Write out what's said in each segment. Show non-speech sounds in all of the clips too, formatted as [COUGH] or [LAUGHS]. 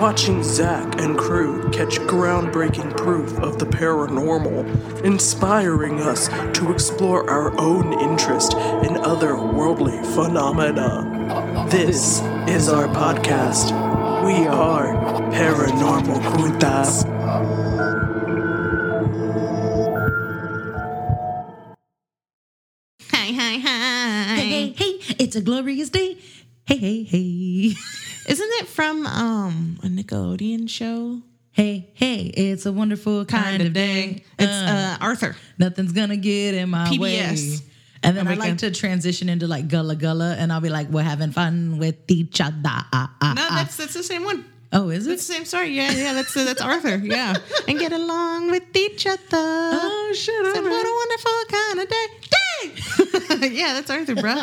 Watching Zach and crew catch groundbreaking proof of the paranormal, inspiring us to explore our own interest in other worldly phenomena. This is our podcast. We are Paranormal Juntas. Hi, hi, hi. Hey, hey, hey, it's a glorious day. Hey, hey, hey. [LAUGHS] Isn't it from um a Nickelodeon show? Hey, hey, it's a wonderful kind, of day. It's uh, Arthur. Nothing's gonna get in my PBS. way. And then I like to transition into like Gullah Gullah, and I'll be like, we're having fun with each other. Ah, ah, No, ah. that's that's the same one. oh, is It's it? the same story. Yeah, yeah, that's uh, that's Arthur. Yeah, and get along with each other. Oh, shit. Said, what a wonderful kind of day. Day. Yeah, that's Arthur, bro.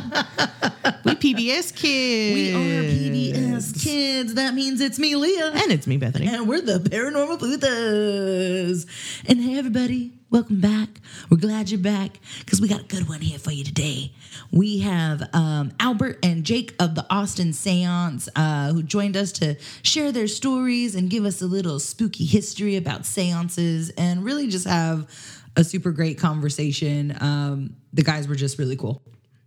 we PBS kids. We are PBS kids. That means it's me, Leah. and it's me, Bethany. And we're the Paranormal Puthas. And hey, everybody, welcome back. We're glad you're back because we got a good one here for you today. We have um, Albert and Jake of the Austin Seance uh, who joined us to share their stories and give us a little spooky history about seances and really just have a super great conversation. Um, the guys were just really cool.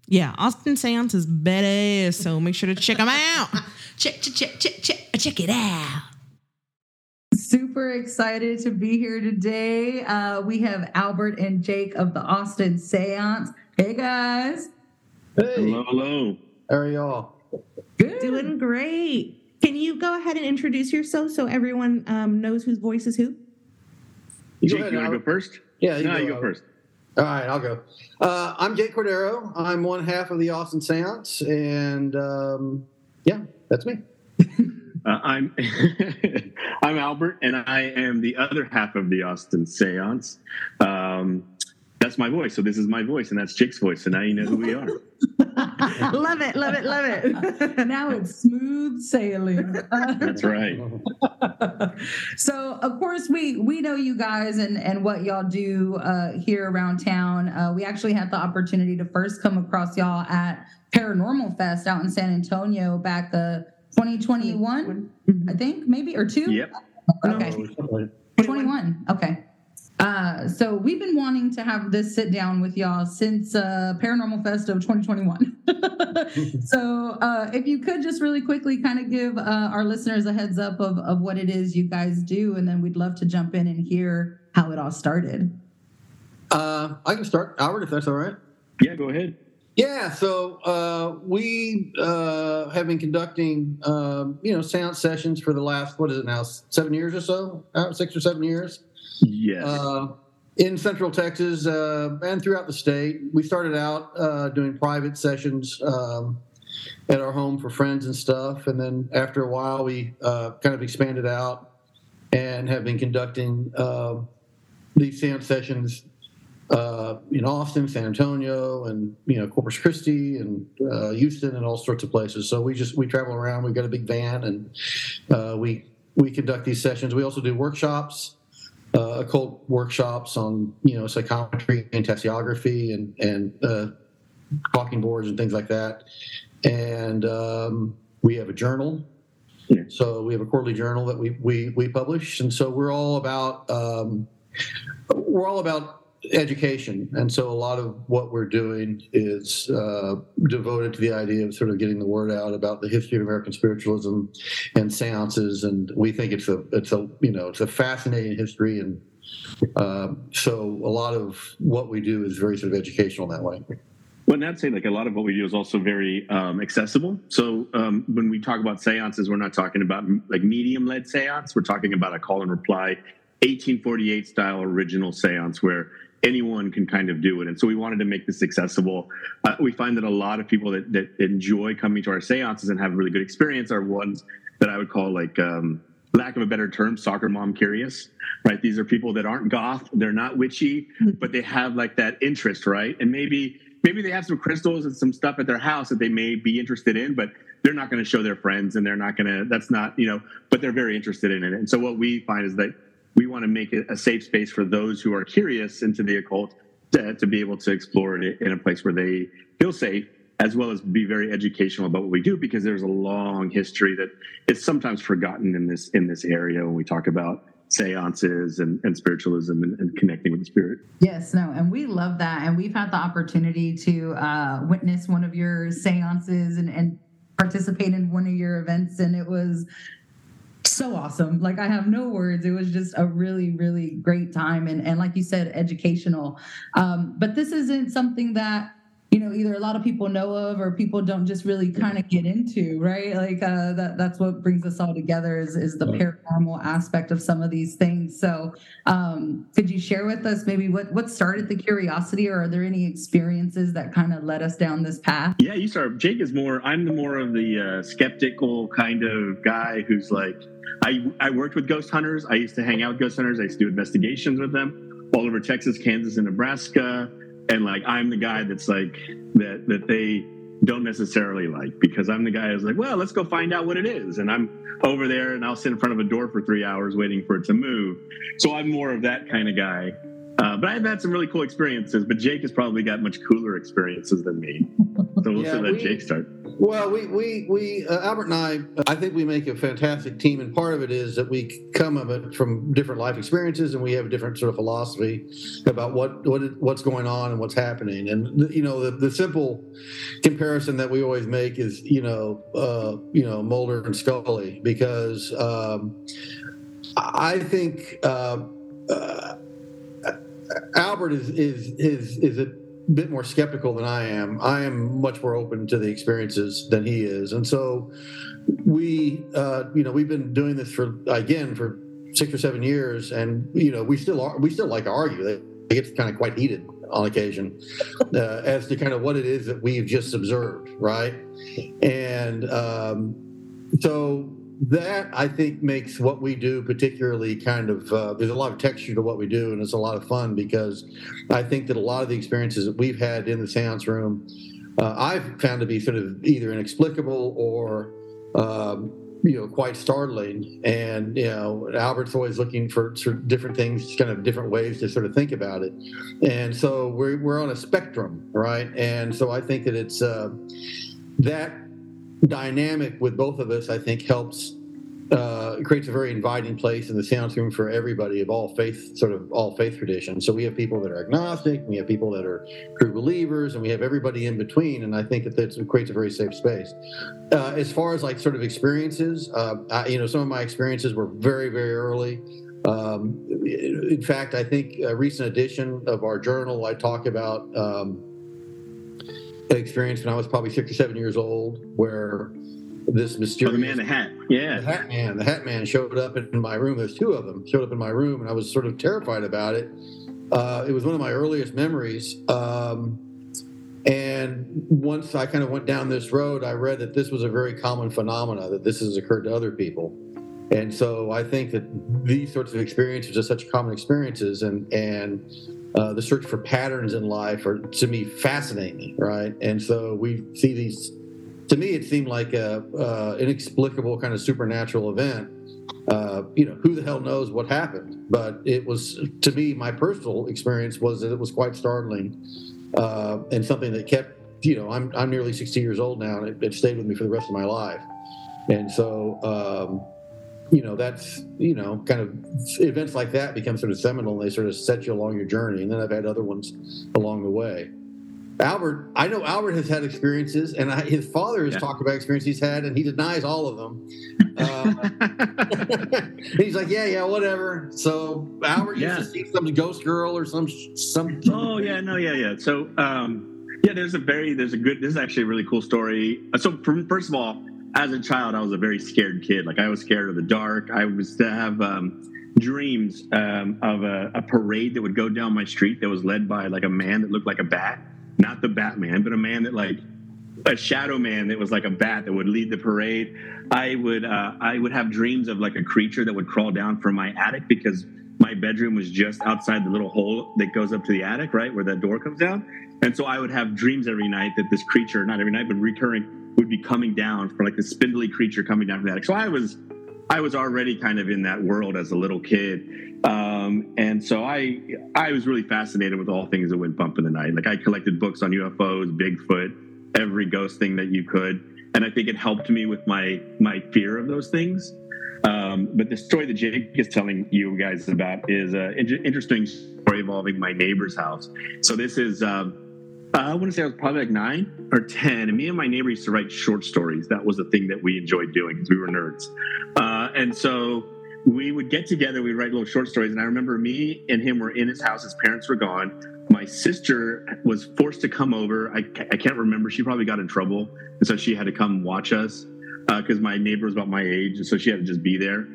Yeah, Austin Seance is badass, so make sure to check them out. [LAUGHS] Check, check, check, check, check, check it out. Super excited to be here today. Uh, we have Albert and Jake of the Austin Seance. Hey guys. Hey, Hello, hello. how are y'all? Good. Doing great. Can you go ahead and introduce yourself so everyone um, knows whose voice is who? Jake, you want to go first? Yeah, you no, go, you go first. All right, I'll go. Uh, I'm Jake Cordero. I'm one half of the Austin Seance, and um, yeah, that's me. [LAUGHS] Uh, I'm [LAUGHS] I'm Albert, and I am the other half of the Austin Seance. Um, that's my voice. So this is my voice, and that's Jake's voice. So now you know who we are. [LAUGHS] [LAUGHS] love it, love it, love it. [LAUGHS] now it's smooth sailing. That's right. [LAUGHS] so of course we we know you guys and and what y'all do uh, here around town. Uh, we actually had the opportunity to first come across y'all at Paranormal Fest out in San Antonio back uh 2021, I think maybe or two. Yep. Okay. 21. Okay. Uh, so we've been wanting to have this sit down with y'all since uh, Paranormal Fest of 2021. [LAUGHS] so uh, if you could just really quickly kind of give uh, our listeners a heads up of, of what it is you guys do, and then we'd love to jump in and hear how it all started. Uh, I can start, Albert, if that's all right. Yeah, go ahead. Yeah, so uh, we uh, have been conducting, um, you know, seance sessions for the last what is it now, seven years or so, uh, six or seven years. Yes. uh, in Central Texas uh, and throughout the state. We started out uh, doing private sessions um, at our home for friends and stuff, and then after a while, we uh, kind of expanded out and have been conducting uh, these seance sessions uh, in Austin, San Antonio, and you know Corpus Christi and uh, Houston and all sorts of places. So we just we travel around. We've got a big van, and we we conduct these sessions. We also do workshops uh, occult workshops on you know psychometry and tasseography and and uh, talking boards and things like that. And um, we have a journal. Yeah. So we have a quarterly journal that we we we publish, and so we're all about um, we're all about education, and so a lot of what we're doing is uh, devoted to the idea of sort of getting the word out about the history of American spiritualism and seances, and we think it's a it's a you know it's a fascinating history, and um, so a lot of what we do is very sort of educational in that way. Well, and I'd say like a lot of what we do is also very um, accessible. So um, when we talk about seances, we're not talking about like medium-led seance. We're talking about a call and reply, 1848 style original seance where anyone can kind of do it. And so we wanted to make this accessible. Uh, we find that a lot of people that, that enjoy coming to our seances and have a really good experience are ones that I would call like um, lack of a better term, soccer mom curious, right? These are people that aren't goth, they're not witchy, but they have like that interest, right? And maybe maybe they have some crystals and some stuff at their house that they may be interested in, but they're not going to show their friends and they're not going to. That's not you know, but they're very interested in it. And so what we find is that we want to make it a safe space for those who are curious into the occult to, to be able to explore it in a place where they feel safe as well as be very educational about what we do because there's a long history that is sometimes forgotten in this in this area when we talk about seances and, and spiritualism and, and, connecting with the spirit. Yes, no, and we love that. And we've had the opportunity to uh, witness one of your seances and, and participate in one of your events, and it was so awesome. Like I have no words. It was just a really, really great time, and and like you said, educational. Um, but this isn't something that you know either a lot of people know of or people don't just really kind of get into right? Like uh, that that's what brings us all together is, is the paranormal aspect of some of these things. So um, could you share with us maybe what what started the curiosity or are there any experiences that kind of led us down this path? Yeah you start jake is more i'm the more of the uh, skeptical kind of guy who's like I, I worked with ghost hunters. I used to hang out with ghost hunters. I used to do investigations with them all over texas kansas and nebraska and like I'm the guy that's like that that they don't necessarily like because I'm the guy who's like, well, let's go find out what it is, and I'm over there and I'll sit in front of a door for three hours waiting for it to move. So I'm more of that kind of guy. Uh, but I've had some really cool experiences. But Jake has probably got much cooler experiences than me. So we'll yeah, let we, Jake start. Well, we we we uh, Albert and I, I think we make a fantastic team, and part of it is that we come of it from different life experiences, and we have a different sort of philosophy about what what what's going on and what's happening. And you know, the, the simple comparison that we always make is you know uh, you know Mulder and Scully because um, I think. Albert is is is is a bit more skeptical than I am. I am much more open to the experiences than he is, and so we, uh, you know, we've been doing this for again for six or seven years, and you know, we still are, we still like to argue. It gets kind of quite heated on occasion uh, as to kind of what it is that we've just observed, right? And um, so that I think makes what we do particularly kind of uh, there's a lot of texture to what we do, and it's a lot of fun because I think that a lot of the experiences that we've had in the seance room, uh, I've found to be sort of either inexplicable or um, you know quite startling. And you know, Albert's always looking for different things, kind of different ways to sort of think about it. And so we're we're on a spectrum, right? And so I think that it's uh, that dynamic with both of us, I think, helps uh, creates a very inviting place in the seance room for everybody of all faith, sort of all faith traditions. So we have people that are agnostic, we have people that are true believers, and we have everybody in between. And I think that that creates a very safe space. Uh, as far as like sort of experiences, uh, I, you know, some of my experiences were very, very early. Um, in fact, I think a recent edition of our journal, I talk about. Um, experience when I was probably six or seven years old, where this mysterious oh, the man the hat, yeah, the hat man, the hat man showed up in my room. There's two of them showed up in my room, and I was sort of terrified about it. Uh, it was one of my earliest memories. Um, and once I kind of went down this road, I read that this was a very common phenomena, that this has occurred to other people. And so I think that these sorts of experiences are such common experiences, and and uh, the search for patterns in life are to me fascinating, right? And so we see these. To me, it seemed like a uh, inexplicable kind of supernatural event. Uh, you know, who the hell knows what happened? But it was to me, my personal experience was that it was quite startling uh, and something that kept. You know, I'm I'm nearly 60 years old now, and it, it stayed with me for the rest of my life. And so. Um, you know that's you know kind of events like that become sort of seminal and they sort of set you along your journey. And then i've had other ones along the way. Albert i know albert has had experiences and I, his father has yeah. talked about experiences he's had and he denies all of them. [LAUGHS] Uh, [LAUGHS] he's like yeah yeah whatever. So albert yeah. used to see some ghost girl or some some oh yeah no yeah yeah. So um yeah there's a very there's a good this is actually a really cool story. So first of all as a child, I was a very scared kid. Like I was scared of the dark. I was to have um, dreams um, of a, a, parade that would go down my street that was led by like a man that looked like a bat, not the Batman, but a man that like a shadow man that was like a bat that would lead the parade. I would uh, I would have dreams of like a creature that would crawl down from my attic because my bedroom was just outside the little hole that goes up to the attic, right where that door comes down. And so I would have dreams every night that this creature, not every night, but recurring, would be coming down from like the spindly creature coming down from the attic. So I was, I was already kind of in that world as a little kid, um, and so I, I was really fascinated with all things that went bump in the night. Like I collected books on UFOs, Bigfoot, every ghost thing that you could, and I think it helped me with my my fear of those things. Um, but the story that Jake is telling you guys about is an interesting story involving my neighbor's house. So this is. Um, I want to say I was probably like nine or 10. And me and my neighbor used to write short stories. That was the thing that we enjoyed doing because we were nerds. Uh, and so we would get together, we'd write little short stories. And I remember me and him were in his house. His parents were gone. My sister was forced to come over. I, I can't remember. She probably got in trouble. And so she had to come watch us because uh, my neighbor was about my age. So she had to just be there.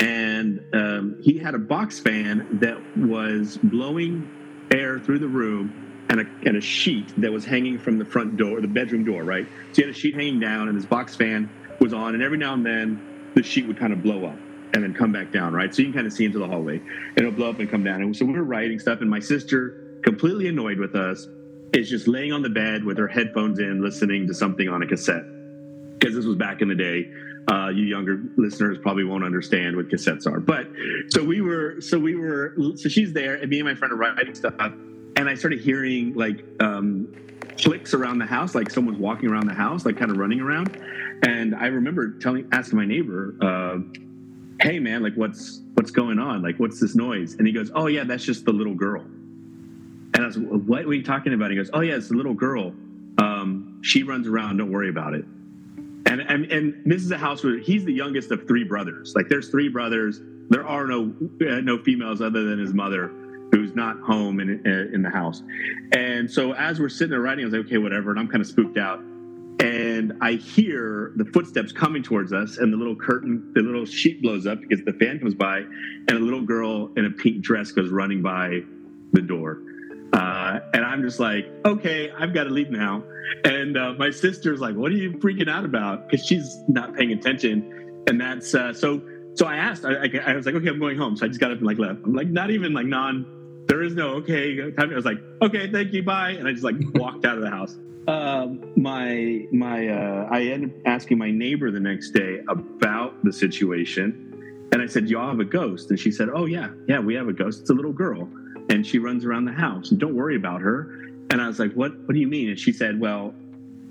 And um, he had a box fan that was blowing air through the room and a, and a sheet that was hanging from the front door, the bedroom door, right? So he had a sheet hanging down, and his box fan was on, and every now and then the sheet would kind of blow up and then come back down, right? So you can kind of see into the hallway, and it'll blow up and come down. And so we were writing stuff, and my sister, completely annoyed with us, is just laying on the bed with her headphones in, listening to something on a cassette. Because this was back in the day. Uh, you younger listeners probably won't understand what cassettes are, but so we were, so we were, so she's there, and me and my friend are writing stuff and I started hearing like um, clicks around the house, like someone's walking around the house, like kind of running around. And I remember telling, asking my neighbor, uh, "Hey, man, like what's what's going on? Like what's this noise?" And he goes, "Oh yeah, that's just the little girl." And I was, "What were you talking about?" He goes, "Oh yeah, it's the little girl. Um, she runs around. Don't worry about it." And, and and this is a house where he's the youngest of three brothers. Like there's three brothers. There are no uh, no females other than his mother who's not home in in the house. And so as we're sitting there writing, I was like, okay, whatever. And I'm kind of spooked out. And I hear the footsteps coming towards us, and the little curtain, the little sheet blows up because the fan comes by, and a little girl in a pink dress goes running by the door. Uh, and I'm just like, okay, I've got to leave now. And uh, my sister's like, what are you freaking out about? Because she's not paying attention. And that's uh, so. So I asked. I, I, was like, okay, I'm going home. So I just got up and like left. I'm like, not even like non there is no okay. I was like, okay, thank you, bye, and I just like [LAUGHS] walked out of the house. Um, my my uh, I ended up asking my neighbor the next day about the situation, and I said, "Y'all have a ghost?" And she said, "Oh yeah, yeah, we have a ghost. It's a little girl, and she runs around the house. And don't worry about her." And I was like, "What? What do you mean?" And she said, "Well,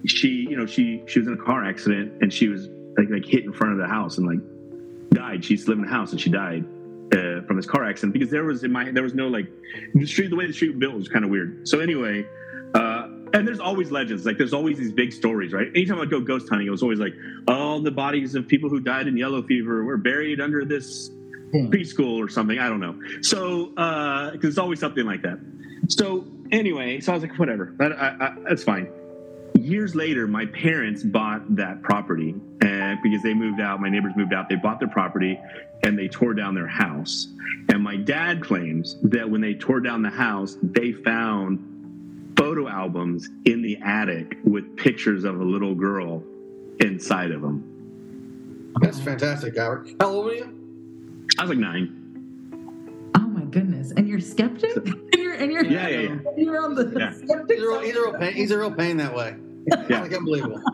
she, you know, she she was in a car accident, and she was like like hit in front of the house and like died. She used to live in the house, and she died." uh, from this car accident because there was in my there was no like the street the way the street was built was kind of weird. So anyway, uh, and there's always legends like there's always these big stories, right? Anytime I go ghost hunting, it was always like all the bodies of people who died in yellow fever were buried under this. Preschool or something. I don't know. So because uh, it's always something like that. So anyway, so I was like, whatever, that, I, I, that's fine years later, my parents bought that property, and because they moved out, my neighbors moved out. They bought their property, and they tore down their house. And my dad claims that when they tore down the house, they found photo albums in the attic with pictures of a little girl inside of them. That's fantastic, Albert. How old were you? I was like nine. Oh my goodness! And you're skeptic? [LAUGHS] and you're and you're yeah, yeah, yeah. You're on the yeah. skeptic. He's a, real, he's, a real pain, he's a real pain that way. Yeah, like unbelievable. [LAUGHS]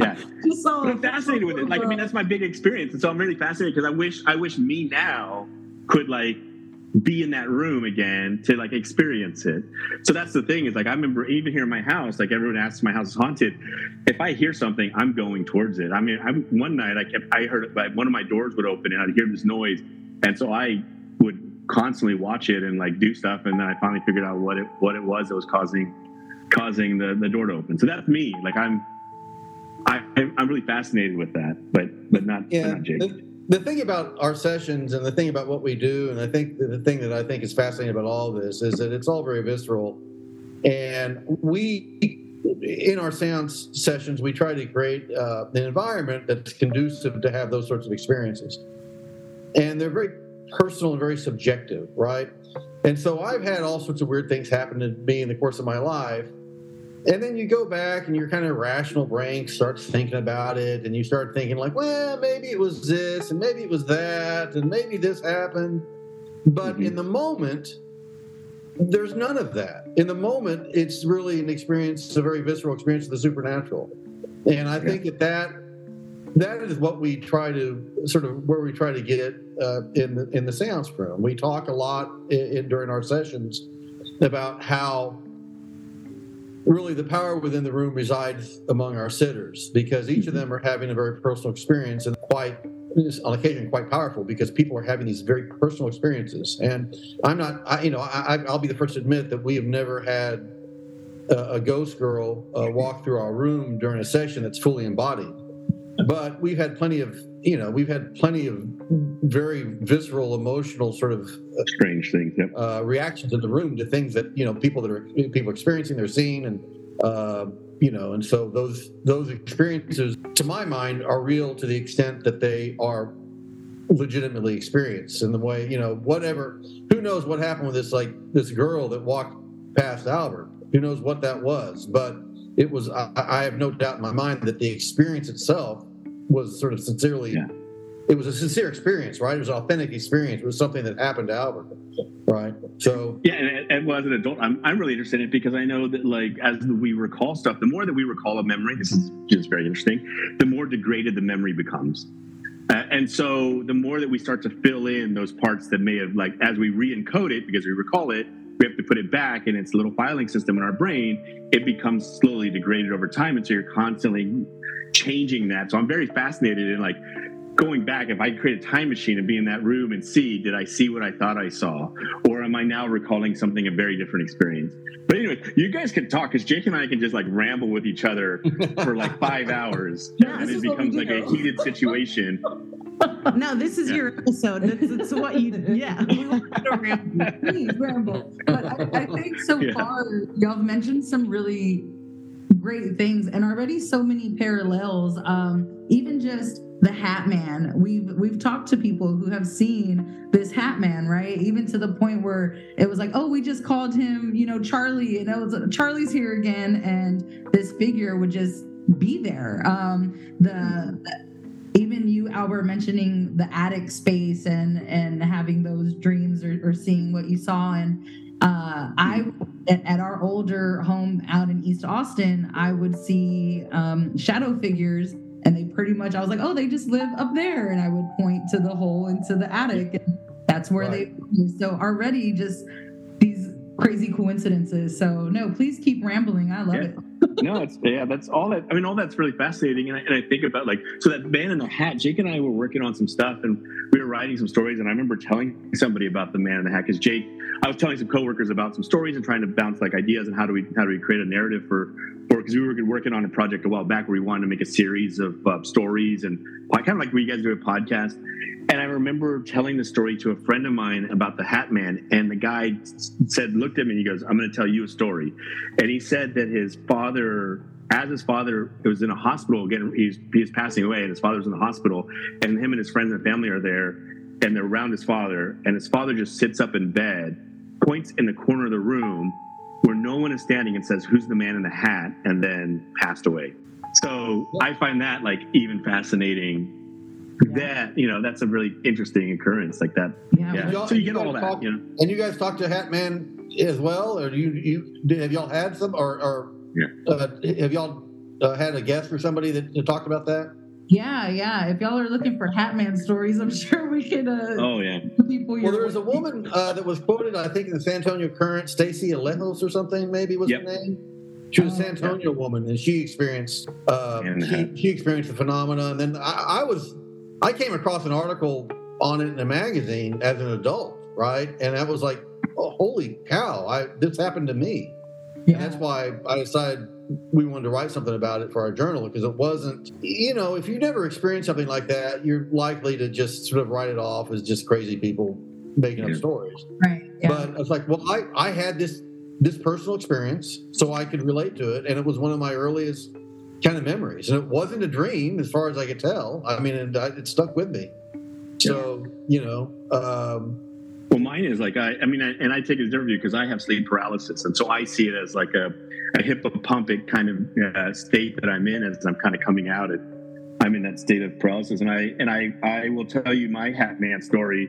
Yeah, but I'm fascinated with it. Like, I mean, that's my big experience, and so I'm really fascinated because I wish, I wish me now could like be in that room again to like experience it. So that's the thing is like I remember even here in my house, like everyone asks my house is haunted. If I hear something, I'm going towards it. I mean, I, one night I kept I heard like one of my doors would open and I'd hear this noise, and so I would constantly watch it and like do stuff, and then I finally figured out what it what it was that was causing causing the, the door to open. So that's me. Like I'm, I, I'm really fascinated with that, but but not, yeah. But not Jake. The, thing about our sessions and the thing about what we do, and I think the thing that I think is fascinating about all this is that it's all very visceral, and we in our seance sessions we try to create uh, an environment that's conducive to have those sorts of experiences, and they're very personal and very subjective, right? And so I've had all sorts of weird things happen to me in the course of my life and then you go back and your kind of rational brain starts thinking about it and you start thinking like well maybe it was this and maybe it was that and maybe this happened But Mhm. in the moment, there's none of that. In the moment, it's really an experience, a very visceral experience of the supernatural. And I think that that that is what we try to sort of where we try to get uh, in the in the seance room. We talk a lot in, in, during our sessions about how really the power within the room resides among our sitters because each of them are having a very personal experience and quite on occasion quite powerful because people are having these very personal experiences. And i'm not I, you know I, i'll be the first to admit that we have never had a, a ghost girl uh, walk through our room during a session that's fully embodied. But we've had plenty of you know we've had plenty of very visceral emotional sort of Strange things. Yep. uh, reactions in the room to things that you know people that are people experiencing they're seeing and uh, you know and so those those experiences to my mind are real to the extent that they are legitimately experienced in the way you know whatever who knows what happened with this like this girl that walked past albert who knows what that was but it was i, I have no doubt in my mind that the experience itself was sort of sincerely Yeah. it was a sincere experience right it was an authentic experience it was something that happened to albert right so Yeah, and, and well, as an adult, I'm, I'm really interested in it because I know that, like, as we recall stuff, the more that we recall a memory, this is just very interesting, the more degraded the memory becomes. Uh, and so the more that we start to fill in those parts that may have, like, as we re encode it because we recall it, we have to put it back in its little filing system in our brain, it becomes slowly degraded over time. And so you're constantly changing that. So I'm very fascinated in, like, going back, if I create a time machine and be in that room and see, did I see what I thought I saw? Or am I now recalling something a very different experience? But anyway, you guys can talk because Jake and I can just like ramble with each other [LAUGHS] for like five hours. Yeah, and this it is what we becomes like a heated situation. No, this is Yeah. your episode. That's, that's what you. Yeah, [LAUGHS] we want to ramble. Please ramble. But I, I think so Yeah. far y'all have mentioned some really great things and already so many parallels. Um, even just the Hat Man. We've we've talked to people who have seen this Hat Man, right? Even to the point where it was like, oh, we just called him, you know, Charlie, and it was Charlie's here again, and this figure would just be there. Um, the even you albert mentioning the attic space and and having those dreams or, or seeing what you saw and uh, I at, at our older home out in East Austin, I would see um, shadow figures, and they pretty much I was like, oh, they just live up there, and I would point to the hole into the attic, and that's where Right. they. So already just these crazy coincidences. So no, please keep rambling. I love Yeah. it. No, it's yeah, that's all that. I mean, all that's really fascinating, and I, and I think about like so that man in the hat. Jake and I were working on some stuff, and we were writing some stories, and I remember telling somebody about the man in the hat because Jake, I was telling some coworkers about some stories and trying to bounce like ideas and how do we how do we create a narrative for for because we were working on a project a while back where we wanted to make a series of uh, stories and kind of like you guys do a podcast. And I remember telling the story to a friend of mine about the Hat Man, and the guy said, looked at me, and he goes, "I'm going to tell you a story." And he said that his father, as his father was in a hospital, again, he's he's passing away, and his father's in the hospital, and him and his friends and family are there, and they're around his father, and his father just sits up in bed, points in the corner of the room where no one is standing, and says, "Who's the man in the hat?" and then passed away. So I find that like even fascinating. That you know, that's a really interesting occurrence like that. Yeah. Yeah. So you you get all that, talk- you know. And you guys talked to Hat Man as well, or do you you did- have y'all had some, or, or Yeah. uh, have y'all uh, had a guest or somebody that, that talked about that? Yeah, yeah. If y'all are looking for Hatman stories, I'm [LAUGHS] sure we could uh Oh yeah. people Well, there was a woman uh, that was quoted, I think, in the San Antonio Current, Stacy Alejos or something, maybe was Yep. her name. She was a Oh, San Antonio woman, and she experienced uh, And she, she experienced the phenomena. And then I, I was I came across an article on it in a magazine as an adult, right? And I was like, oh, holy cow! I this happened to me. Yeah. And that's why I decided we wanted to write something about it for our journal because it wasn't, you know, if you never experienced something like that, you're likely to just sort of write it off as just crazy people making up stories. right. Yeah. But I was like, well, I, I had this this personal experience, so I could relate to it, and it was one of my earliest kind of memories, and it wasn't a dream as far as I could tell. I mean, and I, it stuck with me. So you know, um, Well, mine is like I, I mean, I, and I take it as different view because I have sleep paralysis, and so I see it as like a, a kind of uh, state that I'm in as I'm kind of coming out. I'm in that state of paralysis, and I and I I will tell you my Hat Man story.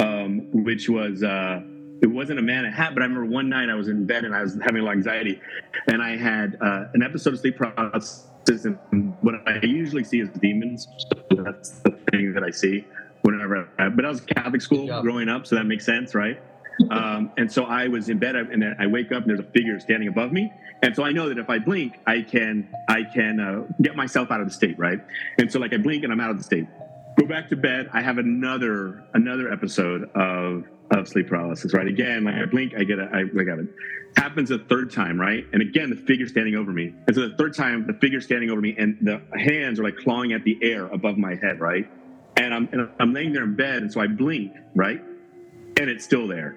Um, which was uh, it wasn't a man in a hat, but I remember one night I was in bed and I was having a little anxiety, and I had uh, an episode of sleep paralysis. And what I usually see is demons. So that's the thing that I see whenever. I, but I was Catholic school growing up, so that makes sense, right? [LAUGHS] um, and so I was in bed, and then I wake up, and there's a figure standing above me, and so I know that if I blink, I can I can uh, get myself out of the state, right? And so like I blink, and I'm out of the state. Go back to bed. I have another another episode of of sleep paralysis, right? Again, like I blink, I get a, I, I got it. Happens a third time, right? And again, the figure standing over me. And so the third time, the figure standing over me, and the hands are like clawing at the air above my head, right? And I'm and I'm laying there in bed, and so I blink, right? And it's still there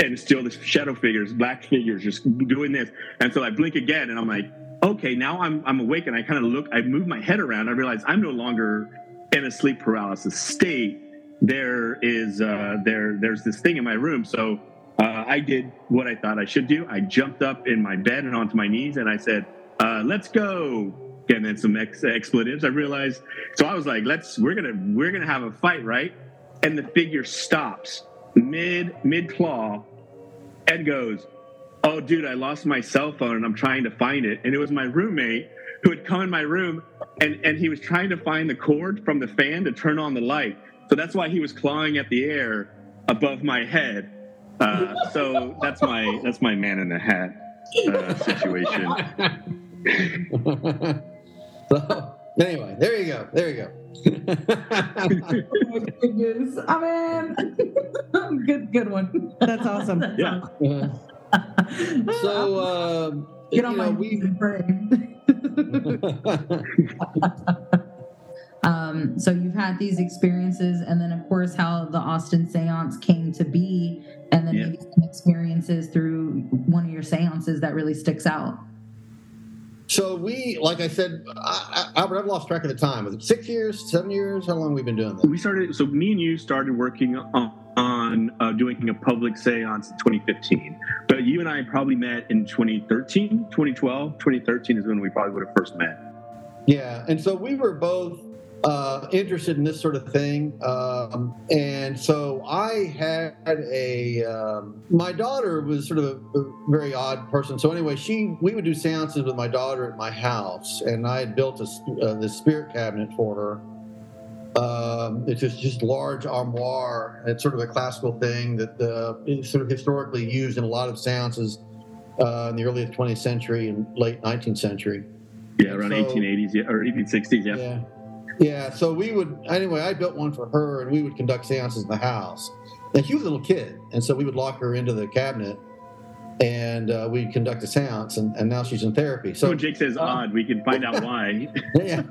and it's still the shadow figures, black figures, just doing this. And so I blink again, and I'm like, okay, now I'm I'm awake, and I kind of look, I move my head around, I realize I'm no longer in a sleep paralysis state. There is uh, there there's this thing in my room, so uh, I did what I thought I should do. I jumped up in my bed and onto my knees, and I said, uh, "Let's go." And then some ex- expletives. I realized, so I was like, "Let's we're gonna we're gonna have a fight, right?" And the figure stops mid mid claw and goes, "Oh, dude, I lost my cell phone and I'm trying to find it." And it was my roommate who had come in my room and and he was trying to find the cord from the fan to turn on the light. So that's why he was clawing at the air above my head. Uh, so that's my that's my man in the hat uh, situation. [LAUGHS] so [LAUGHS] anyway, there you go. There you go. [LAUGHS] Oh my goodness. I mean, [LAUGHS] good, good one. That's awesome. Yeah. so um, Get on you my know, knees we and pray. Um, so you've had these experiences, and then of course how the Austin Seance came to be, and then Yeah. maybe some experiences through one of your seances that really sticks out. So we, like I said, I, I, Albert, I've lost track of the time. Was it six years, seven years? How long have we been doing this? We started. So me and you started working on, on uh, doing a public seance in 2015. But you and I probably met in 2013, 2012, 2013 is when we probably would have first met. Yeah, and so we were both uh, interested in this sort of thing, um, and so I had a. Um, my daughter was sort of a, a very odd person. So anyway, she we would do seances with my daughter at my house, and I had built a, uh, this spirit cabinet for her. Um, it's just just large armoire. It's sort of a classical thing that uh, is sort of historically used in a lot of seances uh, in the early 20th century and late 19th century. Yeah, around So- 1880s, yeah, or 1860s. Yeah. Yeah. Yeah. So we would, anyway, I built one for her and we would conduct seances in the house. And she was a little kid. And so we would lock her into the cabinet and uh, we'd conduct a seance. And, and now she's in therapy. So when Jake says odd, we can find out [LAUGHS] why. yeah.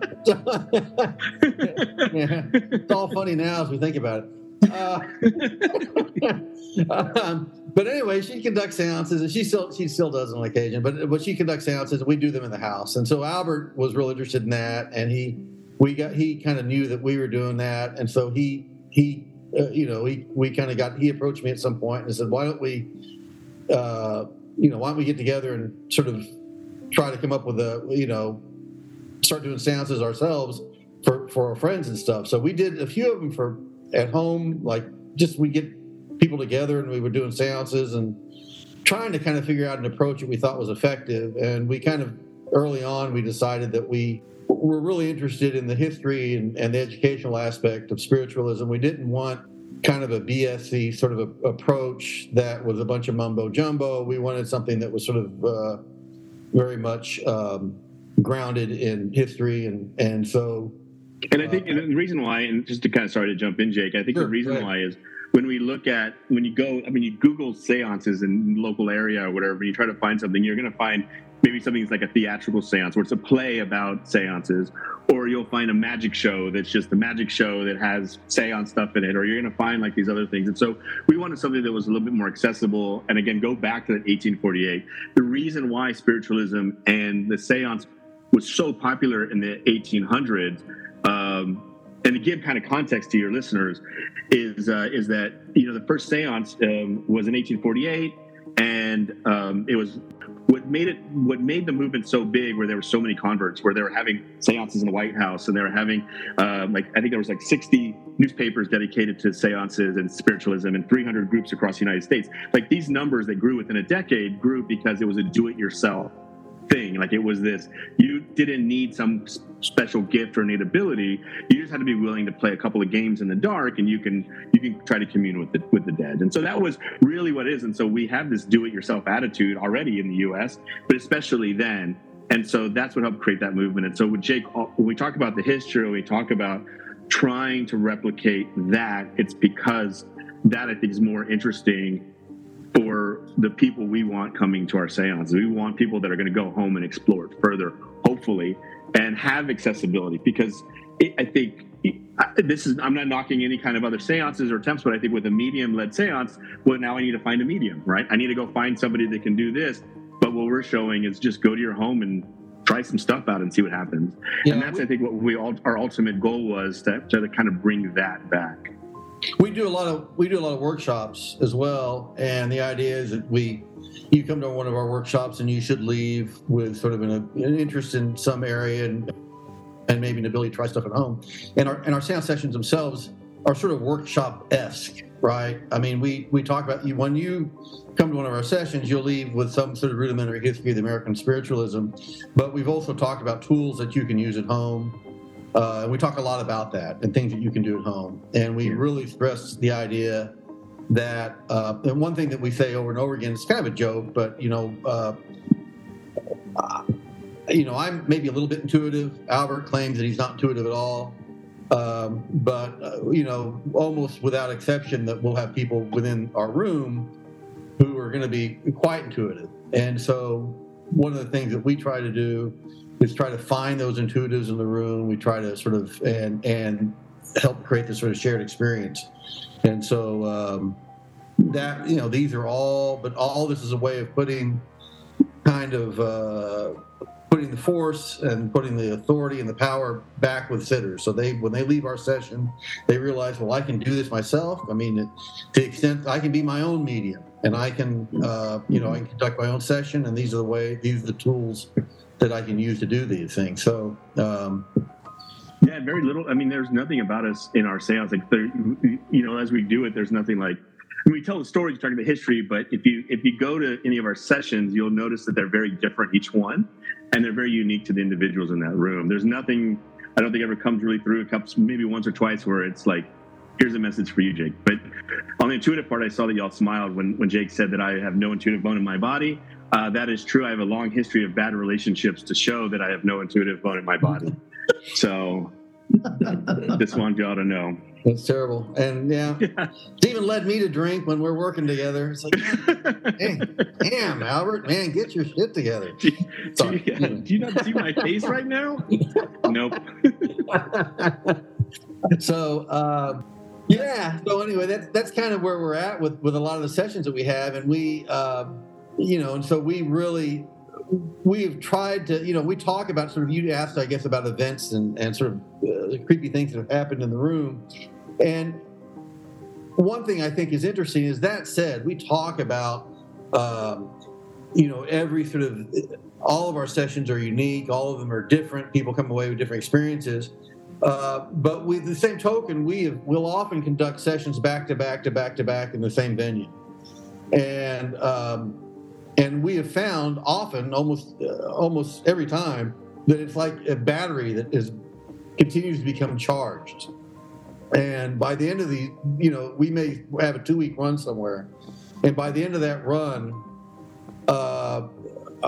yeah. It's all funny now as we think about it. Uh, [LAUGHS] um, but anyway, she conducts seances, and she still she still does on occasion. But but she conducts seances, and we do them in the house. And so Albert was real interested in that, and he we got he kind of knew that we were doing that, and so he he uh, you know he we kind of got he approached me at some point and said, why don't we uh, you know why don't we get together and sort of try to come up with a you know start doing seances ourselves for for our friends and stuff. So we did a few of them for at home, like just we get people together and we were doing seances and trying to kind of figure out an approach that we thought was effective. And we kind of early on we decided that we were really interested in the history and, and the educational aspect of spiritualism. We didn't want kind of a BSC sort of a, approach that was a bunch of mumbo jumbo. We wanted something that was sort of uh, very much um, grounded in history and and so And I think and the reason why, and just to kind of sorry to jump in, Jake, I think Sure, the reason why is when we look at when you go, I mean, you Google seances in local area or whatever, you try to find something, you're going to find maybe something that's like a theatrical seance where it's a play about seances, or you'll find a magic show that's just a magic show that has seance stuff in it, or you're going to find like these other things. And so we wanted something that was a little bit more accessible. And again, go back to that 1848. The reason why spiritualism and the seance was so popular in the 1800s um, and to give kind of context to your listeners is uh, is that you know the first séance um, was in 1848 and um, it was what made it what made the movement so big where there were so many converts where they were having seances in the white house and they were having um, like i think there was like 60 newspapers dedicated to seances and spiritualism and 300 groups across the united states. Like these numbers that grew within a decade grew because it was a do-it-yourself thing. Like it was this you didn't need some special gift or innate ability. You just had to be willing to play a couple of games in the dark and you can you can try to commune with the with the dead. And so that was really what it is. And so we have this do it yourself attitude already in the us but especially then. And so that's what helped create that movement. And so with jake uh, when we talk about the history when we talk about trying to replicate that it's because that i think is more interesting the people we want coming to our seances. We want people that are going to go home and explore it further, hopefully, and have accessibility because it, I think this is I'm not knocking any kind of other seances or attempts, but I think with a medium led seance, well, now I need to find a medium, right? I need to go find somebody that can do this. But what we're showing is just go to your home and try some stuff out and see what happens. Yeah, and that's we- I think what we all our ultimate goal was to, to kind of bring that back. We do a lot of we do a lot of workshops as well, and the idea is that we you come to one of our workshops and you should leave with sort of an, an interest in some area and and maybe an ability to try stuff at home. And our and our seance sessions themselves are sort of workshop esque, right? I mean, we we talk about you when you come to one of our sessions, you'll leave with some sort of rudimentary history of the American spiritualism, but we've also talked about tools that you can use at home. Uh, and we talk a lot about that and things that you can do at home. And we really stress the idea that, uh, and one thing that we say over and over again, it's kind of a joke, but you know, uh, you know, I'm maybe a little bit intuitive. Albert claims that he's not intuitive at all. Um, but uh, you know, almost without exception, that we'll have people within our room who are going to be quite intuitive. And so, one of the things that we try to do is try to find those intuitives in the room. We try to sort of and and help create this sort of shared experience. And so um, that you know, these are all, but all this is a way of putting kind of uh, putting the force and putting the authority and the power back with sitters. So they, when they leave our session, they realize, well, I can do this myself. I mean, to the extent I can be my own medium, and I can, uh, you know, I can conduct my own session, and these are the way, these are the tools that I can use to do these things. So. Um, Yeah, very little. I mean, there's nothing about us in our sales. Like, there, you know, as we do it, there's nothing like. I mean, we tell the stories, we talk about history, but if you if you go to any of our sessions, you'll notice that they're very different each one, and they're very unique to the individuals in that room. There's nothing I don't think ever comes really through. It comes maybe once or twice where it's like, here's a message for you, Jake. But on the intuitive part, I saw that y'all smiled when when Jake said that I have no intuitive bone in my body. Uh, that is true. I have a long history of bad relationships to show that I have no intuitive bone in my body. [LAUGHS] So just wanted y'all to know. That's terrible. And yeah, [LAUGHS] it's even led me to drink when we're working together. It's like, hey, damn, Albert, man, get your shit together. [LAUGHS] do, Sorry. you, do you not see my face right now? Nope. so, uh, yeah. So anyway, that's that's kind of where we're at with with a lot of the sessions that we have, and we, uh, you know, and so we really we've tried to, you know, we talk about sort of you asked, I guess, about events and and sort of uh, creepy things that have happened in the room, and one thing I think is interesting is that said, we talk about, um, you know, every sort of all of our sessions are unique, all of them are different. People come away with different experiences. Uh, but with the same token, we have, will often conduct sessions back to back to back to back in the same venue, and um, and we have found often, almost uh, almost every time, that it's like a battery that is continues to become charged. And by the end of the, you know, we may have a two week run somewhere, and by the end of that run, uh,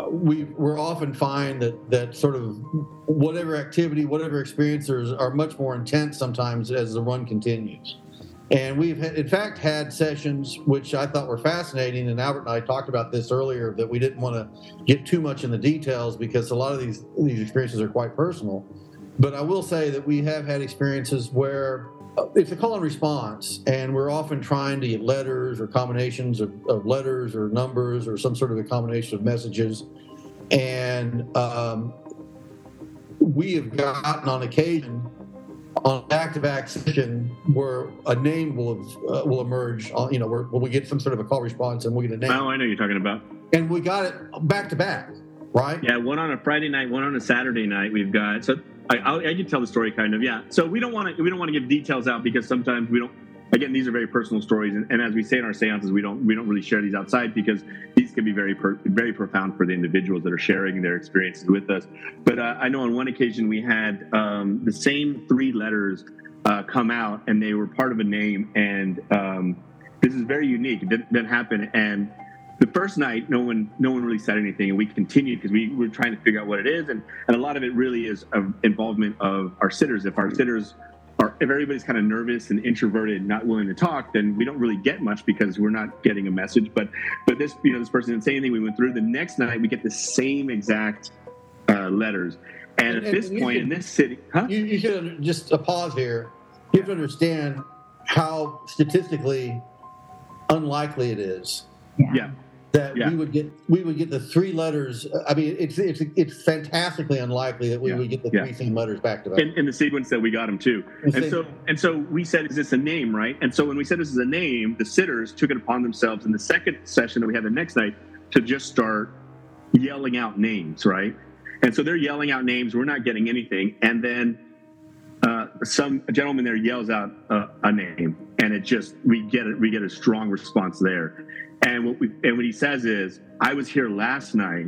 we we're often find that that sort of whatever activity, whatever experiences are much more intense sometimes as the run continues. And we've in fact had sessions which I thought were fascinating, and Albert and I talked about this earlier that we didn't want to get too much in the details because a lot of these these experiences are quite personal. But I will say that we have had experiences where uh, it's a call and response, and we're often trying to get letters or combinations of, of letters or numbers or some sort of a combination of messages. And um, we have gotten on occasion on back-to-back session where a name will uh, will emerge. On, you know, where, where we get some sort of a call response and we get a name. Oh, I know you're talking about. and we got it back to back, right? Yeah, one on a Friday night, one on a Saturday night. We've got so I, I'll, I can tell the story kind of. Yeah, so we don't want to we don't want to give details out because sometimes we don't. Again, these are very personal stories, and, and as we say in our seances, we don't we don't really share these outside because these can be very per, very profound for the individuals that are sharing their experiences with us. But uh, I know on one occasion we had um, the same three letters uh, come out, and they were part of a name, and um, this is very unique. It didn't, didn't happen, and the first night no one no one really said anything and we continued because we were trying to figure out what it is and, and a lot of it really is of involvement of our sitters if our sitters are if everybody's kind of nervous and introverted not willing to talk then we don't really get much because we're not getting a message. But but this you know this person didn't say anything we went through. The next night we get the same exact uh, letters. And, And- at this and you point can- in this city huh? You, you should just a pause here. You have to understand how statistically unlikely it is. Yeah that Yeah. we would get we would get the three letters. I mean, it's it's it's fantastically unlikely that we Yeah. would get the Yeah. three same letters back to back. in, in the sequence that we got them to. And And say- so, and so we said, "Is this a name?" Right? And so when we said this is a name, the sitters took it upon themselves in the second session that we had the next night to just start yelling out names, right? And so they're yelling out names. We're not getting anything, and then uh, some gentleman there yells out uh, a name, and it just we get it. We get a strong response there. And what we and what he says is, "I was here last night."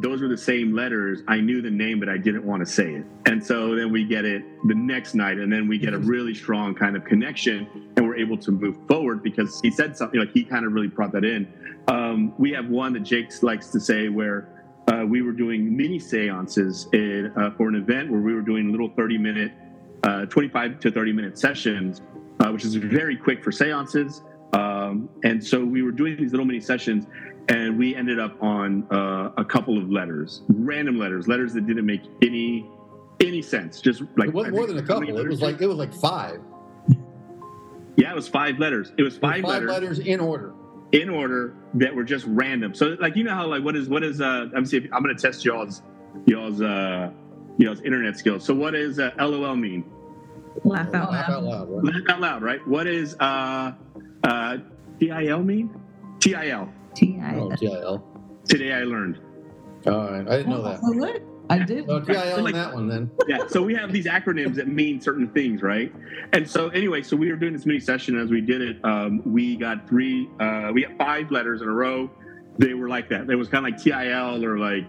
those were the same letters. I knew the name, but I didn't want to say it. And so then we get it the next night, and then we get a really strong kind of connection, and we're able to move forward because he said something like he kind of really brought that in. Um, we have one that Jake likes to say where uh, we were doing mini seances in, uh, for an event where we were doing little 30 minute, uh, 25 to 30 minute sessions, uh, which is very quick for seances. Um, and so we were doing these little mini sessions, and we ended up on uh, a couple of letters, random letters, letters that didn't make any any sense. Just like it wasn't more than a couple. It was like it was like five. yeah, it was five letters. It was It was five, five letters, letters in order. in order that were just random. So like you know how like what is what is uh I'm see if, I'm gonna test y'all's y'all's uh y'all's internet skills. So what does uh, LOL mean? Laugh out Laugh loud. out loud. Right? Laugh out loud, right? What is uh uh TIL mean? TIL. T.I. Oh, TIL. Today I learned. All right, I didn't know that. Oh, what? I did. No, TIL on Like- that one then. yeah so we have these acronyms that mean certain things right and so anyway so we were doing this mini session as we did it um, we got three uh, we got five letters in a row they were like that it was kind of like til or like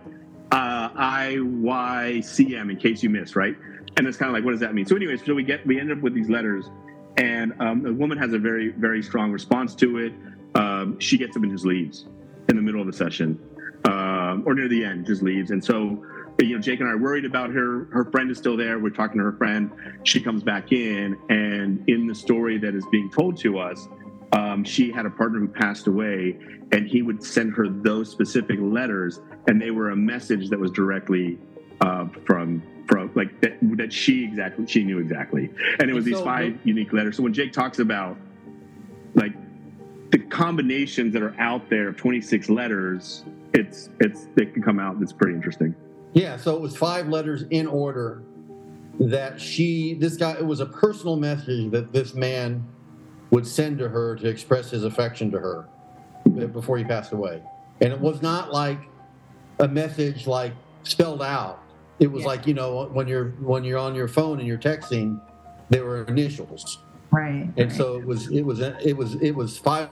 uh, iycm in case you missed right and it's kind of like what does that mean so anyways so we get we end up with these letters and um, the woman has a very very strong response to it um, she gets up and just leaves in the middle of the session um, or near the end just leaves and so you know, Jake and I are worried about her. Her friend is still there. We're talking to her friend. She comes back in, and in the story that is being told to us, um, she had a partner who passed away, and he would send her those specific letters, and they were a message that was directly uh, from from like that, that she exactly she knew exactly, and it was these So- five unique letters. So when Jake talks about like the combinations that are out there of 26 letters, it's it's they can come out. It's pretty interesting. Yeah, so it was five letters in order that she, this guy, it was a personal message that this man would send to her to express his affection to her before he passed away. And it was not like a message like spelled out. It was Yeah. like, you know, when you're when you're on your phone and you're texting, there were initials. Right. And so it was it was it was it was five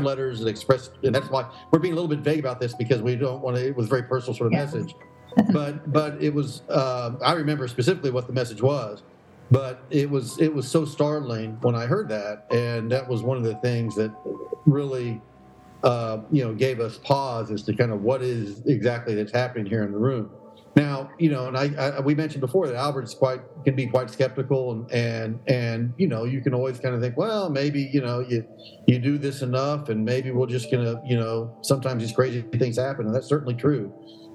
letters that expressed and that's why we're being a little bit vague about this because we don't want to it was a very personal sort of Yeah. message but but it was uh, i remember specifically what the message was but it was it was so startling when i heard that and that was one of the things that really uh, you know gave us pause as to kind of what is exactly that's happening here in the room now you know and I, I we mentioned before that albert's quite can be quite skeptical and and and you know you can always kind of think well maybe you know you you do this enough and maybe we're just gonna you know sometimes these crazy things happen. And that's certainly true.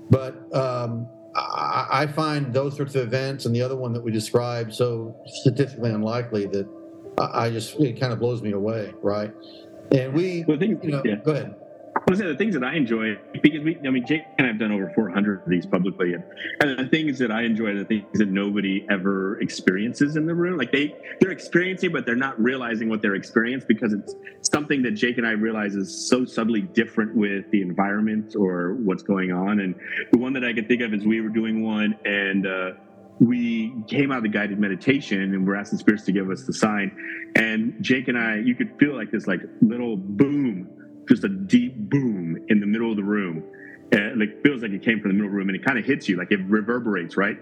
But um, I, I find those sorts of events and the other one that we described so statistically unlikely that I, I just it kind of blows me away right? And we Well, you know yeah. go ahead I say the things that I enjoy because we, I mean, Jake and I have done over 400 of these publicly, and, and the things that I enjoy the things that nobody ever experiences in the room. Like they, they're experiencing, but they're not realizing what they're experiencing because it's something that Jake and I realize is so subtly different with the environment or what's going on. And the one that I can think of is we were doing one and. Uh, we came out of the guided meditation and we're asking spirits to give us the sign. And Jake and I, you could feel like this like little boom, just a deep boom in the middle of the room. And like feels like it came from the middle of the room and it kind of hits you, like it reverberates, right?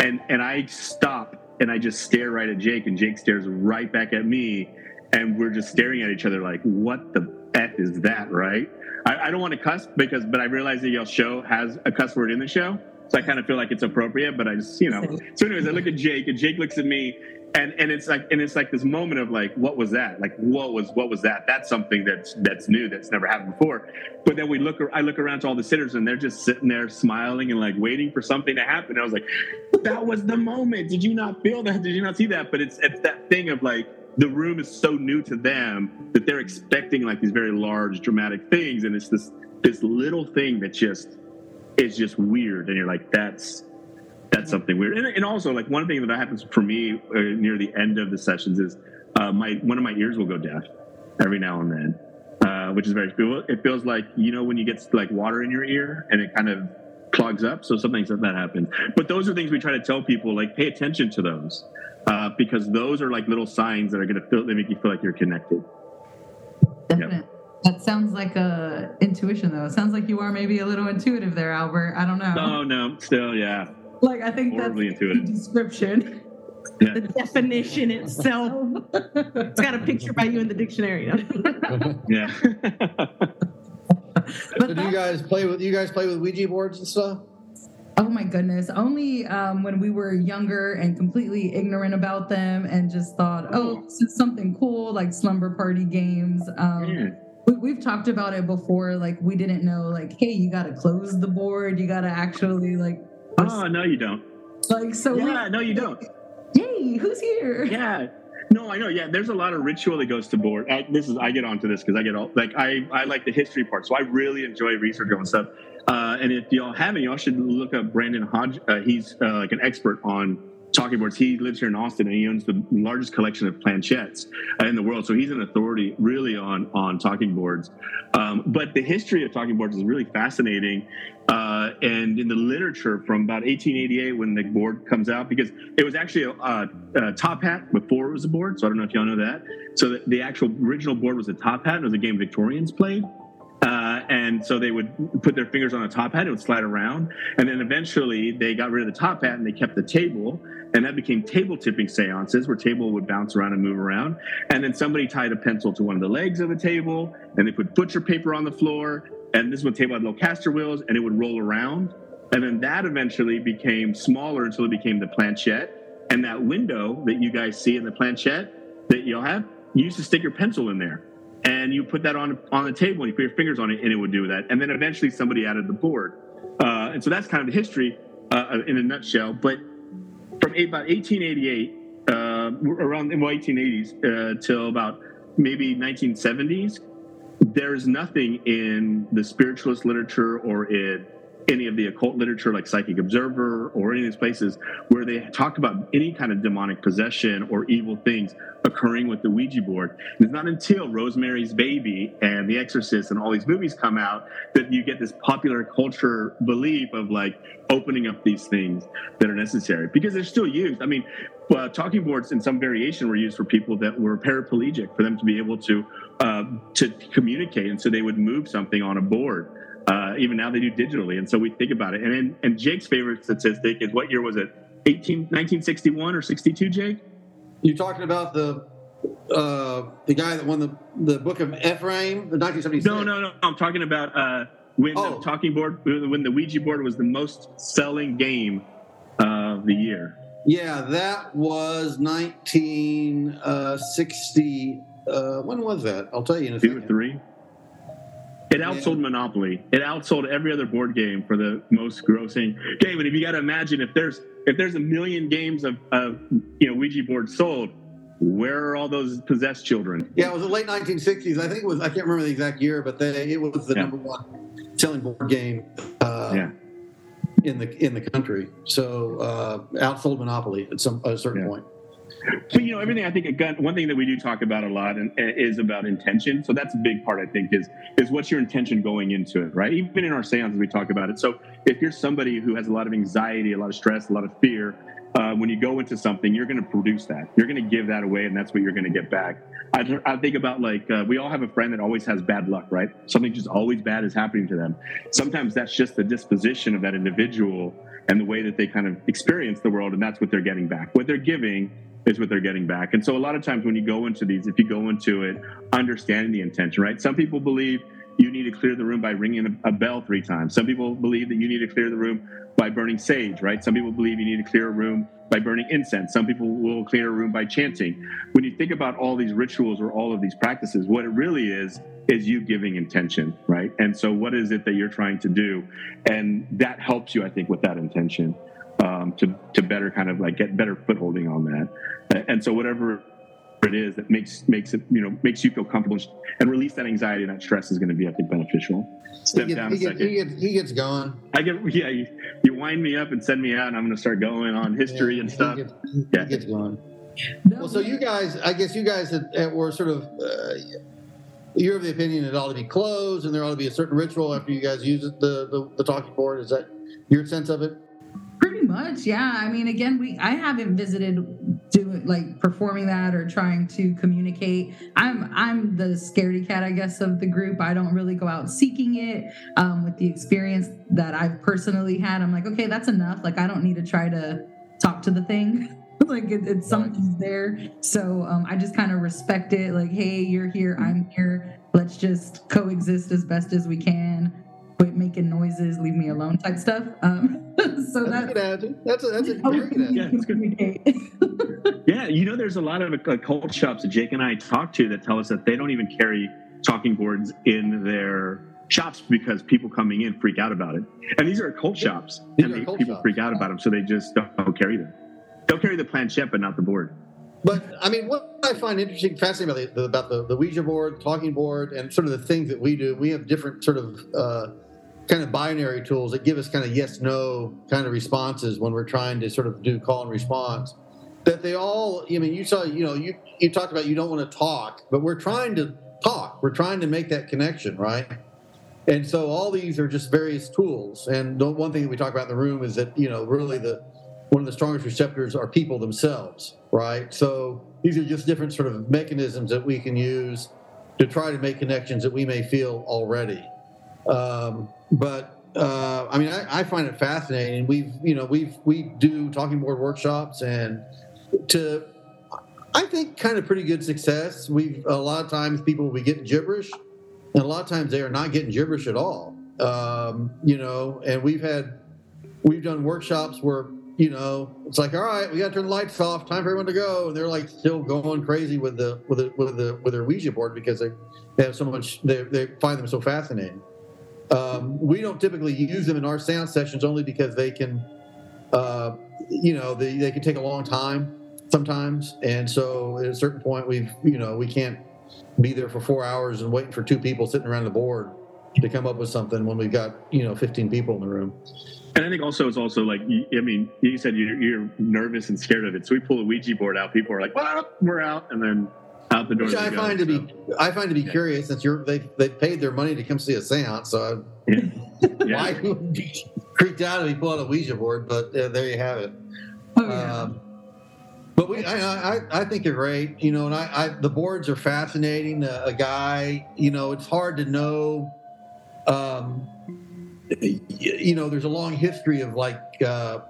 And and I stop and I just stare right at Jake and Jake stares right back at me and we're just staring at each other like, what the F is that, right? I, I don't want to cuss because but I realize that your show has a cuss word in the show. So I kind of feel like it's appropriate, but I just, you know. So, anyways, I look at Jake, and Jake looks at me, and and it's like, and it's like this moment of like, what was that? Like, what was what was that? That's something that's that's new, that's never happened before. But then we look, I look around to all the sitters, and they're just sitting there smiling and like waiting for something to happen. And I was like, that was the moment. Did you not feel that? Did you not see that? But it's it's that thing of like the room is so new to them that they're expecting like these very large dramatic things, and it's this this little thing that just is just weird and you're like that's that's something weird and, and also like one thing that happens for me uh, near the end of the sessions is uh, my one of my ears will go deaf every now and then uh, which is very cool it feels like you know when you get like water in your ear and it kind of clogs up so something like that happens but those are things we try to tell people like pay attention to those uh, because those are like little signs that are going to feel they make you feel like you're connected Definitely. That sounds like a intuition, though. It sounds like you are maybe a little intuitive there, Albert. I don't know. no no still yeah Like I think Horribly that's intuitive. the description. The definition itself. It's got a picture by you in the dictionary. [LAUGHS] yeah So do you guys play with you guys play with Ouija boards and stuff? Oh my goodness! Only um, when we were younger and completely ignorant about them, and just thought, "Oh, this is something cool," like slumber party games. Um, Yeah. we, we've talked about it before. Like we didn't know, like, hey, you got to close the board. You got to actually like, oh no you don't like so. we- yeah no you don't Hey, who's here? Yeah. No, I know. Yeah, there's a lot of ritual that goes to board. I, this is I get onto this because I get all like I I like the history part, so I really enjoy research on stuff. Uh, and if y'all haven't, y'all should look up Brandon Hodge. Uh, he's uh, like an expert on talking boards. He lives here in Austin, and he owns the largest collection of planchettes in the world. So he's an authority really on on talking boards. Um, but the history of talking boards is really fascinating. Uh, and in the literature from about 1888 when the board comes out, because it was actually a, a, a top hat before it was a board. So I don't know if y'all know that. So the, the actual original board was a top hat. and It was a game Victorians played. Uh, and so they would put their fingers on the top hat, it would slide around. And then eventually they got rid of the top hat and they kept the table. And that became table tipping seances where table would bounce around and move around. And then somebody tied a pencil to one of the legs of the table and they put butcher paper on the floor. And this one table had little caster wheels and it would roll around. And then that eventually became smaller until it became the planchette. And that window that you guys see in the planchette that you'll have, you used to stick your pencil in there and you put that on on the table and you put your fingers on it and it would do that. And then eventually somebody added the board. Uh, and so that's kind of the history uh, in a nutshell. But from about 1888 uh, around well 1880s uh, till about maybe 1970s there's nothing in the spiritualist literature or in any of the occult literature like psychic observer or any of these places where they talk about any kind of demonic possession or evil things occurring with the ouija board. And it's not until rosemary's baby and the exorcist and all these movies come out that you get this popular culture belief of like opening up these things that are necessary because they're still used. I mean uh, talking boards in some variation were used for people that were paraplegic for them to be able to uh, to communicate. And so they would move something on a board uh, even now they do digitally. And so we think about it. And then, and Jake's favorite statistic is what year was it? 18, 1961 or 62, Jake? You're talking about the uh, the guy that won the the book of Ephraim, the 1976. No, no, no. I'm talking about uh, when Oh. the talking board, when the Ouija board was the most selling game of the year. Yeah, that was 1960. Uh, when was that? I'll tell you in a Two or three. It outsold Monopoly. It outsold every other board game for the most grossing game. And if you got to imagine, if there's if there's a million games of, of you know Ouija boards sold, where are all those possessed children? Yeah, it was the late 1960s. I think it was. I can't remember the exact year, but they, it was the Yeah. number one selling board game uh, Yeah. in the in the country. So uh, outsold Monopoly at some at a certain Yeah. point. But you know, everything I think again, one thing that we do talk about a lot and, and is about intention. So that's a big part, I think, is is what's your intention going into it, right? Even in our seances, we talk about it. So if you're somebody who has a lot of anxiety, a lot of stress, a lot of fear, uh, when you go into something, you're going to produce that. You're going to give that away, and that's what you're going to get back. I, I think about like uh, we all have a friend that always has bad luck, right? Something just always bad is happening to them. Sometimes that's just the disposition of that individual and the way that they kind of experience the world, and that's what they're getting back. What they're giving is what they're getting back. And so a lot of times when you go into these, if you go into it understanding the intention, right? Some people believe you need to clear the room by ringing a, bell three times. Some people believe that you need to clear the room by burning sage, right? Some people believe you need to clear a room by burning incense. Some people will clear a room by chanting. When you think about all these rituals or all of these practices, what it really is is you giving intention, right? And so what is it that you're trying to do? And that helps you, I think, with that intention um, to to better kind of like get better footholding on that. And so whatever it is that makes makes it you know makes you feel comfortable and release that anxiety and that stress is going to be I think beneficial. Step he, down gets, a he, gets, second. he, gets, he gets going. I get yeah. You, you wind me up and send me out, and I'm going to start going on history Yeah, and he stuff. gets- he Yeah. gets going. No, Well, so you guys, I guess you guys had, had- were sort of, uh, you're of the opinion it ought to be closed and there ought to be a certain ritual after you guys use it, the, the, the talking board. Is that your sense of it? Pretty much, yeah. I mean, again, we I haven't visited doing like performing that or trying to communicate. I'm I'm the scaredy cat, I guess, of the group. I don't really go out seeking it. Um, with the experience that I've personally had, I'm like, okay, that's enough. Like, I don't need to try to talk to the thing. [LAUGHS] like, it, it's something's there. So um, I just kind of respect it. Like, hey, you're here, I'm here. Let's just coexist as best as we can. Quit making noises, leave me alone, type stuff. Um, [LAUGHS] so That's a that's good. That's a, that's a very good attitude. Yeah, it's good. [LAUGHS] Yeah, you know, there's a lot of uh, cult shops that Jake and I talk to that tell us that they don't even carry talking boards in their shops because people coming in freak out about it. And these are cult shops, These and they, cult people shops. freak out about them, so they just don't, don't carry them. They'll carry the planchette, but not the board. But I mean, what I find interesting, fascinating about the, about the, the Ouija board, talking board, and sort of the things that we do, we have different sort of uh, kind of binary tools that give us kind of yes no kind of responses when we're trying to sort of do call and response. That they all, I mean, you saw, you know, you you talked about you don't want to talk, but we're trying to talk. We're trying to make that connection, right? And so all these are just various tools. And the one thing that we talk about in the room is that you know really the one of the strongest receptors are people themselves, right? So these are just different sort of mechanisms that we can use to try to make connections that we may feel already. Um, but uh, I mean, I, I find it fascinating. We've, you know, we've we do talking board workshops, and to I think kind of pretty good success. We've a lot of times people will be getting gibberish, and a lot of times they are not getting gibberish at all. Um, you know, and we've had we've done workshops where you know it's like all right we got to turn the lights off time for everyone to go and they're like still going crazy with the with the with the with their ouija board because they, they have so much they, they find them so fascinating um, we don't typically use them in our seance sessions only because they can uh, you know they, they can take a long time sometimes and so at a certain point we've you know we can't be there for four hours and waiting for two people sitting around the board to come up with something when we've got you know 15 people in the room And I think also it's also like I mean, you said you're, you're nervous and scared of it. So we pull a Ouija board out. People are like, "Well, we're out," and then out the door. Which I go. find to be, I find to be Yeah. curious since you're they they paid their money to come see a séance, so yeah. I, [LAUGHS] Yeah. why would you be creeped out if you pull out a Ouija board? But uh, there you have it. Oh, yeah. Um, but we, I, I, I think you're great. You know, and I, I the boards are fascinating. A, a guy, you know, it's hard to know. Um, you know, there's a long history of like uh,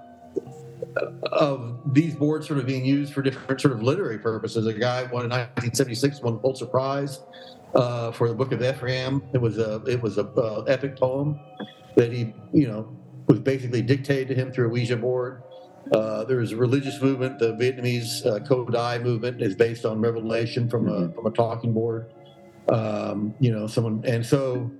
of these boards sort of being used for different sort of literary purposes. A guy won in 1976 won the Pulitzer Prize uh, for the Book of Ephraim. It was a it was a uh, epic poem that he you know was basically dictated to him through a Ouija board. Uh, there's a religious movement. The Vietnamese uh, Cao Dai movement is based on revelation from a from a talking board. Um, you know, someone and so.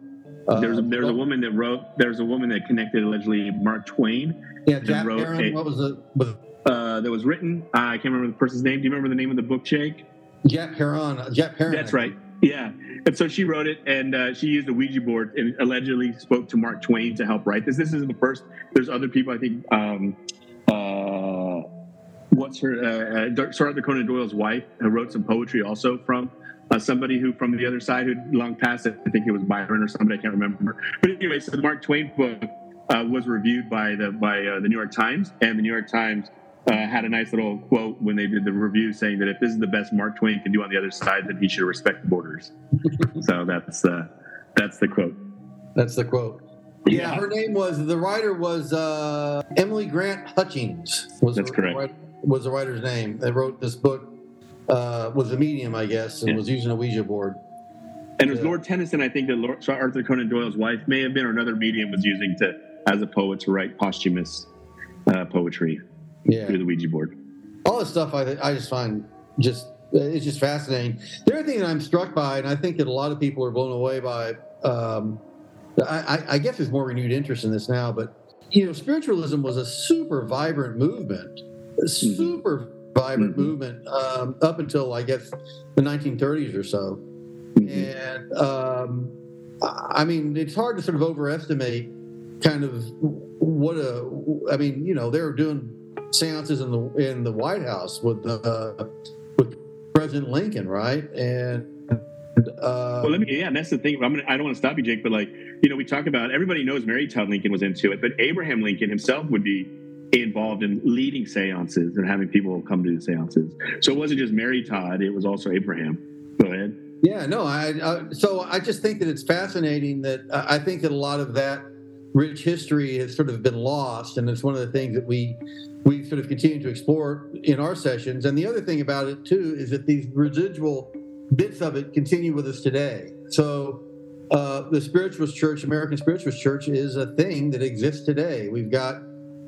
Uh, There's a, there's a woman that wrote. There's a woman that connected allegedly Mark Twain. Yeah, Jack wrote Aaron, a- what was it? Was, Uh, uh, that was written. Uh, I can't remember the person's name. Do you remember the name of the book, Jake? Jap Herron. Jap Herron. That's right. Yeah. And so she wrote it, and uh, she used a Ouija board and allegedly spoke to Mark Twain to help write this. This isn't the first. There's other people. I think. Um, uh, what's her? Uh, uh, Sir Arthur Conan Doyle's wife who wrote some poetry also from. Uh, somebody who from the other side who long passed it. I think it was Byron or somebody. I can't remember. But anyway, so the Mark Twain book uh, was reviewed by the by uh, the New York Times, and the New York Times uh, had a nice little quote when they did the review saying that if this is the best Mark Twain can do on the other side, then he should respect the borders. [LAUGHS] so that's uh, that's the quote. That's the quote. Yeah, her name was the writer was uh, Emily Grant Hutchings. Was That's the, correct. writer- Was the writer's name? They wrote this book. Uh, was a medium, I guess, and Yeah. was using a Ouija board. And it was Yeah. Lord Tennyson, I think that Lord, Arthur Conan Doyle's wife may have been, or another medium was using to as a poet to write posthumous uh, poetry Yeah, through the Ouija board. all this stuff I, I just find just it's just fascinating. The other thing that I'm struck by, and I think that a lot of people are blown away by, um, I, I, guess there's more renewed interest in this now, but you know, spiritualism was a super vibrant movement, a super vibrant Mhm. movement um, up until I guess the 1930s or so. And um, I mean, it's hard to sort of overestimate kind of what a. I mean, you know, they were doing seances in the in the White House with uh, with President Lincoln, right? And uh, Well, let me. Yeah, that's the thing. I'm gonna, I don't want to stop you, Jake, but like you know, we talk about everybody knows Mary Todd Lincoln was into it, but Abraham Lincoln himself would be involved in leading seances and having people come to the seances. So it wasn't just Mary Todd; it was also Abraham. Go ahead. Yeah, no, I, I so I just think that it's fascinating that I I think that a lot of that rich history has sort of been lost, and it's one of the things that we we sort of continue to explore in our sessions. And the other thing about it too is that these residual bits of it continue with us today. So uh, the Spiritualist Church, American Spiritualist Church, is a thing that exists today. We've got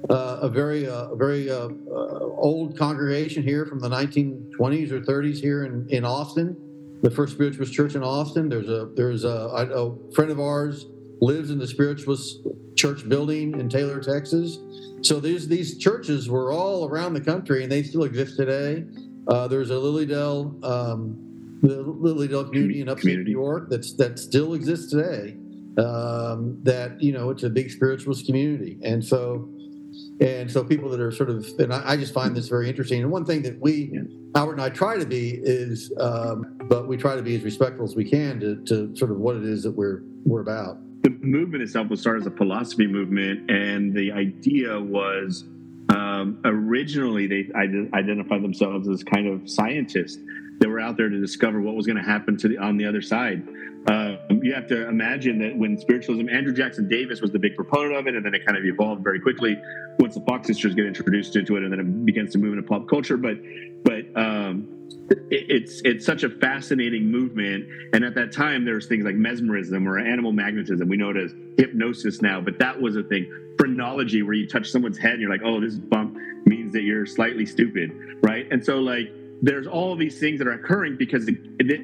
uh, a very uh, a very uh, uh, old congregation here from the 1920s or 30s here in, in Austin the First Spiritualist Church in Austin. There's a there's a, a, a friend of ours lives in the Spiritualist Church building in Taylor, Texas. So these these churches were all around the country, and they still exist today. Uh, there's a Lily Dale um, the Lily Dale community in upstate Community. New York that's that still exists today. Um, that you know it's a big spiritualist community, and so and so people that are sort of and I, I just find this very interesting. And one thing that we Yeah. Howard and I try to be is, um, but we try to be as respectful as we can to, to sort of what it is that we're we're about. The movement itself was started as a philosophy movement, and the idea was um, originally they ide- identified themselves as kind of scientists that were out there to discover what was going to happen to the on the other side. Uh, you have to imagine that when spiritualism, Andrew Jackson Davis was the big proponent of it, and then it kind of evolved very quickly once the Fox sisters get introduced into it, and then it begins to move into pop culture. But but um, it's it's such a fascinating movement, and at that time there was things like mesmerism or animal magnetism. We know it as hypnosis now, but that was a thing. Phrenology, where you touch someone's head and you're like, oh, this bump means that you're slightly stupid, right? And so like there's all these things that are occurring because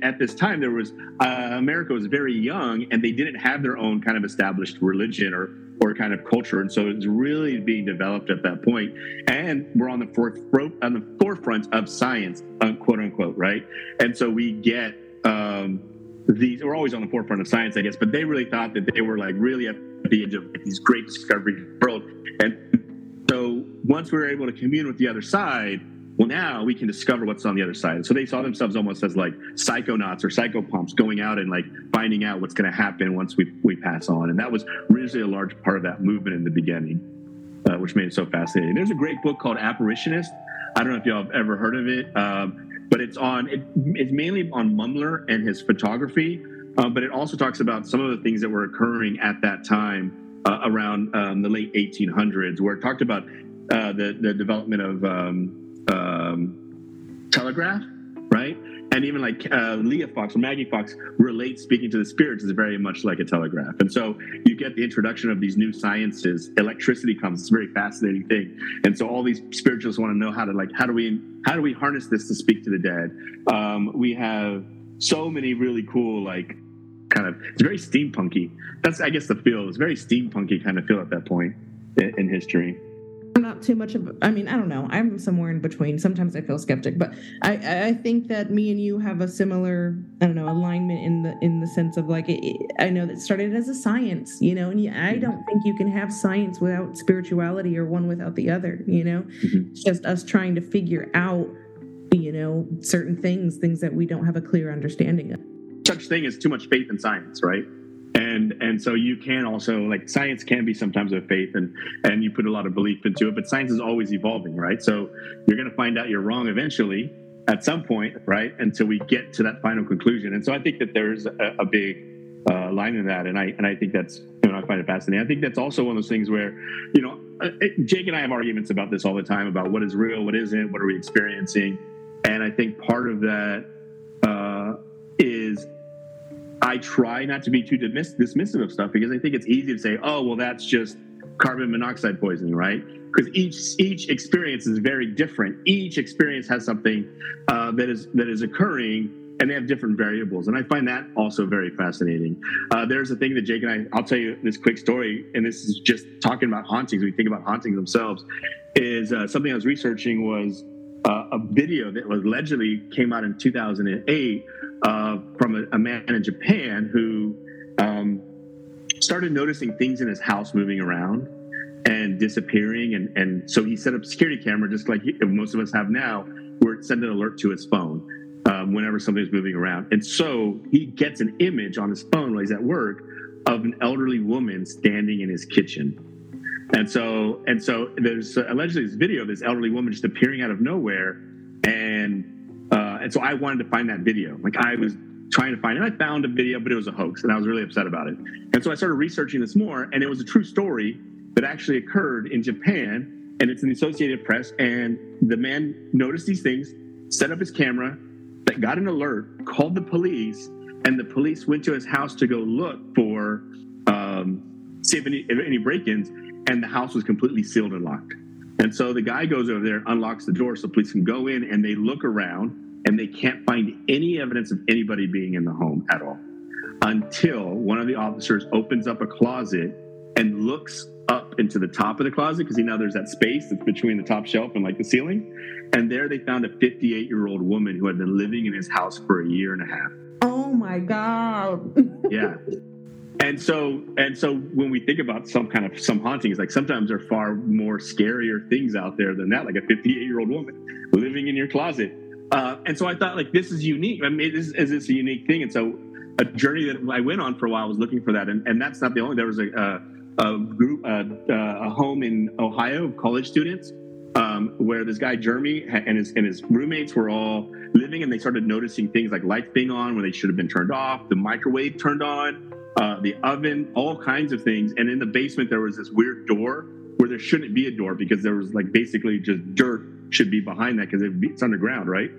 at this time there was uh, America was very young and they didn't have their own kind of established religion or or kind of culture, and so it's really being developed at that point. And we're on the fourth on the forefront of science, quote unquote, right? And so we get um, these. We're always on the forefront of science, I guess, but they really thought that they were like really at the edge of these great discoveries in the world. And so once we were able to commune with the other side, well, now we can discover what's on the other side. So they saw themselves almost as like psychonauts or psychopomps going out and like finding out what's going to happen once we, we pass on. And that was really a large part of that movement in the beginning, uh, which made it so fascinating. There's a great book called Apparitionist. I don't know if y'all have ever heard of it, um, but it's on, it, it's mainly on Mumler and his photography, uh, but it also talks about some of the things that were occurring at that time uh, around um, the late 1800s, where it talked about uh, the, the development of um, um, telegraph, right? And even like uh, Leah Fox or Maggie Fox relates speaking to the spirits is very much like a telegraph. And so you get the introduction of these new sciences. Electricity comes. It's a very fascinating thing. And so all these spiritualists want to know how to like how do we how do we harness this to speak to the dead? Um, we have so many really cool like kind of it's very steampunky. That's I guess the feel. It's very steampunky kind of feel at that point in, in history. Not too much of. I mean, I don't know. I'm somewhere in between. Sometimes I feel skeptic, but I I think that me and you have a similar I don't know alignment in the in the sense of like it, I know that started as a science, you know, and you, I don't think you can have science without spirituality or one without the other. You know, Mhm. it's just us trying to figure out you know certain things, things that we don't have a clear understanding of. such thing as too much faith in science, right? And and so you can also like science can be sometimes a faith and and you put a lot of belief into it, but science is always evolving, right? So you're going to find out you're wrong eventually at some point, right? Until we get to that final conclusion. And so I think that there's a, a big uh, line in that, and I and I think that's you know I find it fascinating. I think that's also one of those things where you know uh, Jake and I have arguments about this all the time about what is real, what isn't, what are we experiencing, and I think part of that I try not to be too dismiss- dismissive of stuff because I think it's easy to say, oh, well, that's just carbon monoxide poisoning, right? Because each each experience is very different. Each experience has something uh, that is that is occurring, and they have different variables. And I find that also very fascinating. Uh, there's a thing that Jake and I, I'll tell you this quick story, and this is just talking about hauntings. We think about hauntings themselves. Is uh, something I was researching was uh, a video that was allegedly came out in 2008 uh, from a, a man in Japan who um, started noticing things in his house moving around and disappearing. And, and so he set up a security camera, just like most of us have now, where it sent an alert to his phone um, whenever somebody's moving around. And so he gets an image on his phone while he's at work of an elderly woman standing in his kitchen. And so, and so, there's uh, allegedly this video of this elderly woman just appearing out of nowhere, and uh, and so I wanted to find that video. Like I was trying to find it. I found a video, but it was a hoax, and I was really upset about it. And so I started researching this more, and it was a true story that actually occurred in Japan, and it's in the Associated Press. And the man noticed these things, set up his camera, that got an alert, called the police, and the police went to his house to go look for um, see if any if any break-ins, and the house was completely sealed and locked. And so the guy goes over there, unlocks the door so police can go in, and they look around and they can't find any evidence of anybody being in the home at all until one of the officers opens up a closet and looks up into the top of the closet because you know there's that space that's between the top shelf and like the ceiling. And there they found a 58 year old woman who had been living in his house for a year and a half. Oh my god! Yeah. [LAUGHS] And so and so when we think about some kind of some hauntings, like sometimes there are far more scarier things out there than that, like a 58 year old woman living in your closet. Uh, and so I thought like this is unique. I mean, this is this a unique thing? And so a journey that I went on for a while was looking for that. And, and that's not the only. There was a a, a group uh, a home in Ohio of college students um, where this guy Jeremy and his and his roommates were all living, and they started noticing things like lights being on when they should have been turned off, the microwave turned on, uh, the oven, all kinds of things. And in the basement there was this weird door where there shouldn't be a door because there was like basically just dirt should be behind that because it's underground, right?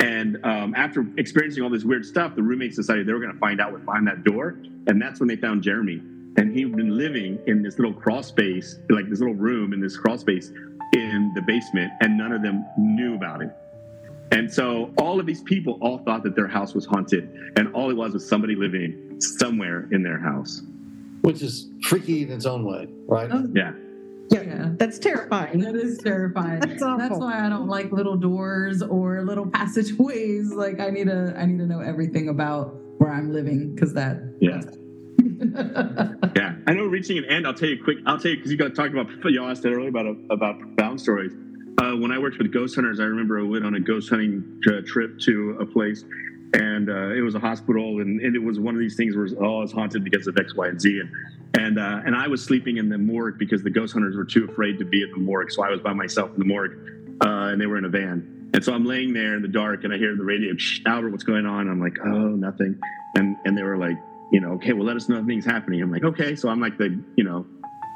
And um, after experiencing all this weird stuff, the roommates decided they were going to find out what's behind that door, and that's when they found Jeremy. And he'd been living in this little crawl space, like this little room in this crawl space in the basement, and none of them knew about it. And so all of these people all thought that their house was haunted, and all it was was somebody living somewhere in their house. which is freaky in its own way, right? Oh, Yeah. Yeah. That's terrifying. That is terrifying. That's awful. That's why I don't like little doors or little [LAUGHS] passageways. Like I need to, I need to know everything about where I'm living because that. Yeah. [LAUGHS] Yeah, I know. Reaching an end, I'll tell you quick. I'll tell you because you got to talk about. Y'all asked earlier about about bound stories. Uh, when I worked with ghost hunters, I remember I went on a ghost hunting uh, trip to a place, and uh, it was a hospital, and, and it was one of these things where oh, it's haunted because of X, Y, and Z, and and uh, and I was sleeping in the morgue because the ghost hunters were too afraid to be at the morgue, so I was by myself in the morgue, uh, and they were in a van, and so I'm laying there in the dark, and I hear the radio, Albert, what's going on? I'm like, oh, nothing, and and they were like, you know, okay, well, let us know if anything's happening. I'm like, okay, so I'm like the, you know,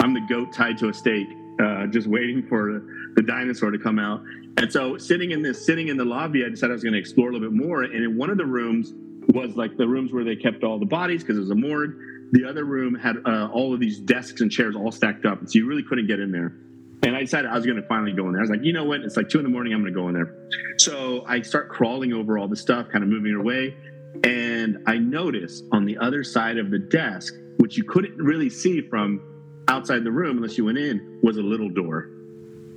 I'm the goat tied to a stake, uh, just waiting for the dinosaur to come out. And so sitting in this, sitting in the lobby, I decided I was going to explore a little bit more. And in one of the rooms was like the rooms where they kept all the bodies because it was a morgue. The other room had uh, all of these desks and chairs all stacked up, and so you really couldn't get in there. And I decided I was going to finally go in there. I was like, you know what? It's like two in the morning. I'm going to go in there. So I start crawling over all the stuff, kind of moving it away. And I notice on the other side of the desk, which you couldn't really see from outside the room unless you went in, was a little door.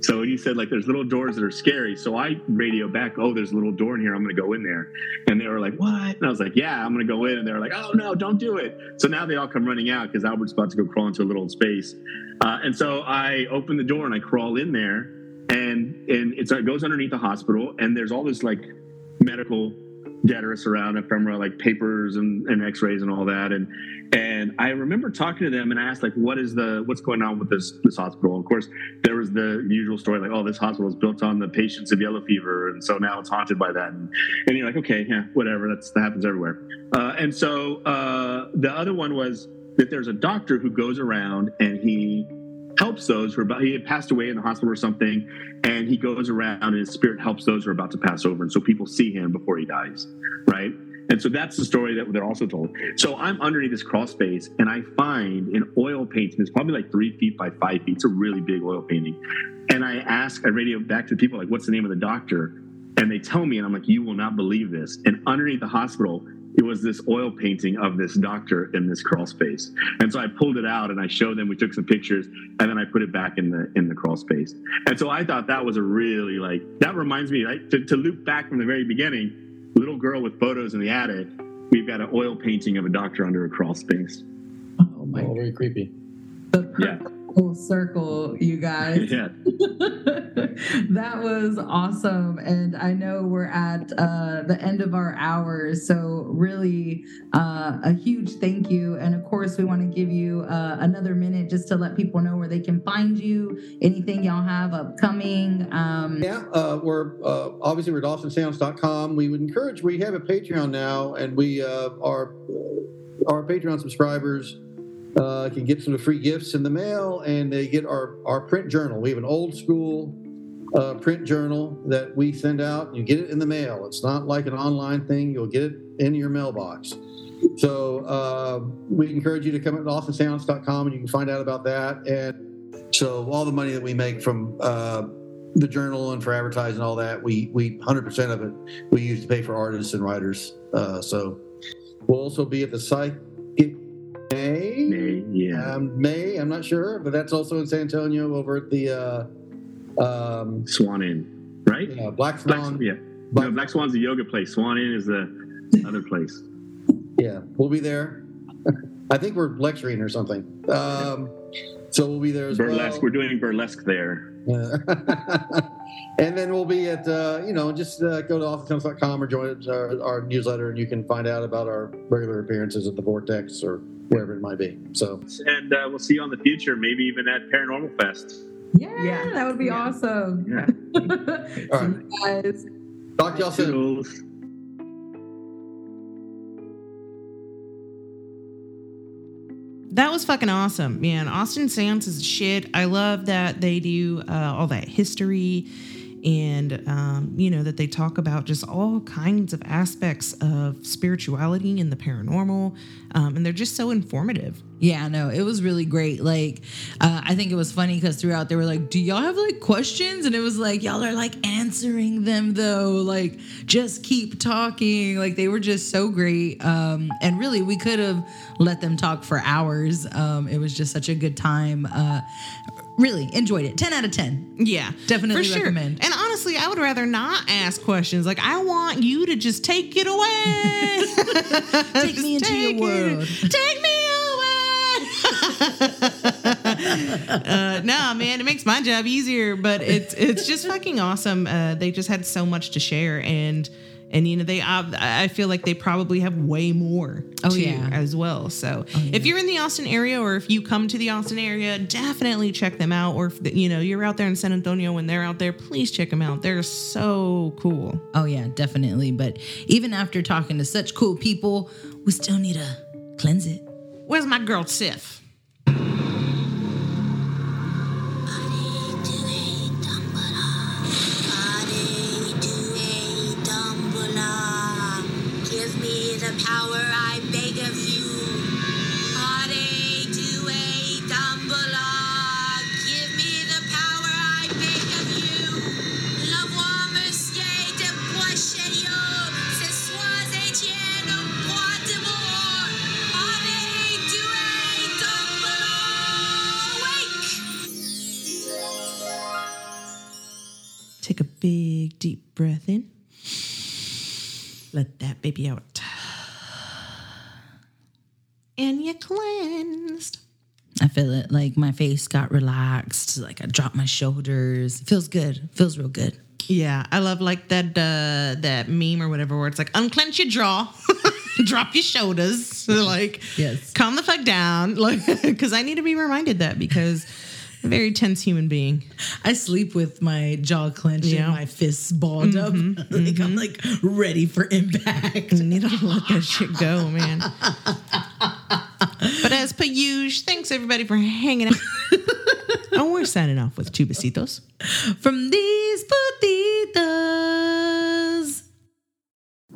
So you said like there's little doors that are scary, so I radio back, oh, there's a little door in here. I'm gonna go in there, and they were like, what? And I was like, yeah, I'm gonna go in, and they were like, oh no, don't do it. So now they all come running out because Albert's about to go crawl into a little space, uh, and so I open the door and I crawl in there, and and it goes underneath the hospital, and there's all this like medical detritus around ephemera, like papers and, and x-rays and all that. And and I remember talking to them and I asked like, what is the what's going on with this this hospital? Of course, there was the usual story like, oh, this hospital is built on the patients of yellow fever, and so now it's haunted by that. And, and you're like, okay, yeah, whatever. That's that happens everywhere. Uh, and so uh, the other one was that there's a doctor who goes around and he helps those who are about he had passed away in the hospital or something and he goes around and his spirit helps those who are about to pass over. And so people see him before he dies right? And so that's the story that they're also told. So i'm underneath this crawl space and i find an oil painting. It's probably like three feet by five feet. It's a really big oil painting. And i ask i radio back to people like what's the name of the doctor? And they tell me and i'm like you will not believe this. And underneath the hospital it was this oil painting of this doctor in this crawl space. And so I pulled it out and I showed them. We took some pictures, and then I put it back in the in the crawl space. And so I thought that was a really like that reminds me right to, to loop back from the very beginning. Little girl with photos in the attic. We've got an oil painting of a doctor under a crawl space. Oh my Oh, very creepy. The Yeah. Perfect full circle, you guys. [LAUGHS] Yeah. [LAUGHS] that was awesome. And I know we're at uh, the end of our hours. So, really, uh, a huge thank you. And of course, we want to give you uh, another minute just to let people know where they can find you, anything y'all have upcoming. Um, Yeah, uh, we're uh, obviously we're at austinseance.com. We would encourage. We have a Patreon now, and we uh, our our Patreon subscribers uh, can get some free gifts in the mail, and they get our our print journal. We have an old school uh, print journal that we send out. You get it in the mail. It's not like an online thing. You'll get it in your mailbox. So uh, we encourage you to come to austinseance.com, and you can find out about that. And so all the money that we make from uh, the journal and for advertising all that, we we 100% of it we use to pay for artists and writers. Uh, so we'll also be at the Psychic May. May, yeah. Um, May, I'm not sure, but that's also in San Antonio over at the uh, um, Swan Inn, right? yeah, Black Black, Swan. yeah. Black- no, Black Swan's the yoga place. Swan Inn is the other place. Yeah, we'll be there. [LAUGHS] I think we're lecturing or something. Um, so we'll be there as well. Burlesque. well. We're doing burlesque there. [LAUGHS] And then we'll be at, uh, you know, just uh, go to austinseance.com or join our, our newsletter and you can find out about our regular appearances at the Vortex or wherever it might be. So, And uh, we'll see you on the future, maybe even at Paranormal Fest. yeah, Yeah. that would be Yeah. awesome. Yeah. [LAUGHS] all right. See you guys. Talk to y'all soon. Toodles. That was fucking awesome, man. Austin Seance is shit. I love that they do uh, all that history and, um, you know, that they talk about just all kinds of aspects of spirituality and the paranormal. Um, and they're just so informative. Yeah, no, it was really great. Like, uh, I think it was funny because throughout they were like, "Do y'all have like questions?" And it was like, "Y'all are like answering them though. Like, just keep talking." Like, they were just so great. Um, and really, we could have let them talk for hours. Um, it was just such a good time. Uh, really enjoyed it. Ten out of ten. Yeah, Definitely for sure. recommend. And honestly, I would rather not ask questions. Like, I want you to just take it away. [LAUGHS] [LAUGHS] Take me into your take it- world. Take me away. [LAUGHS] uh, nah, man, it makes my job easier, but it's it's just fucking awesome. Uh, they just had so much to share, and and you know they uh, I feel like they probably have way more Oh, too, yeah. as well. So if you're in the Austin area, or if you come to the Austin area, definitely check them out. Or if you know you're out there in San Antonio when they're out there, please check them out. They're so cool. Oh yeah, definitely. But even after talking to such cool people, we still need to cleanse it. Where's my girl Sif? The power I beg of you. Hare Due. Give me the power I beg of you. Mercier de. Ce soir Etienne au bois de mort. Hare Due Dumbledore. Wake! big deep breath in. Let that baby out. And you cleansed. I feel it. Like my face got relaxed. Like I dropped my shoulders. feels good. feels real good. Yeah, I love like that uh, that meme or whatever where it's like unclench your jaw, [LAUGHS] drop your shoulders, [LAUGHS] like Yes. calm the fuck down, [LAUGHS] like because I need to be reminded that because very tense human being. I sleep with my jaw clenched Yeah. and my fists balled up. Mm-hmm, [LAUGHS] like I'm mm-hmm. like ready for impact. You [LAUGHS] need to let that shit go, man. but as per usual, thanks everybody for hanging out. and we're signing off with two besitos. From these putitas.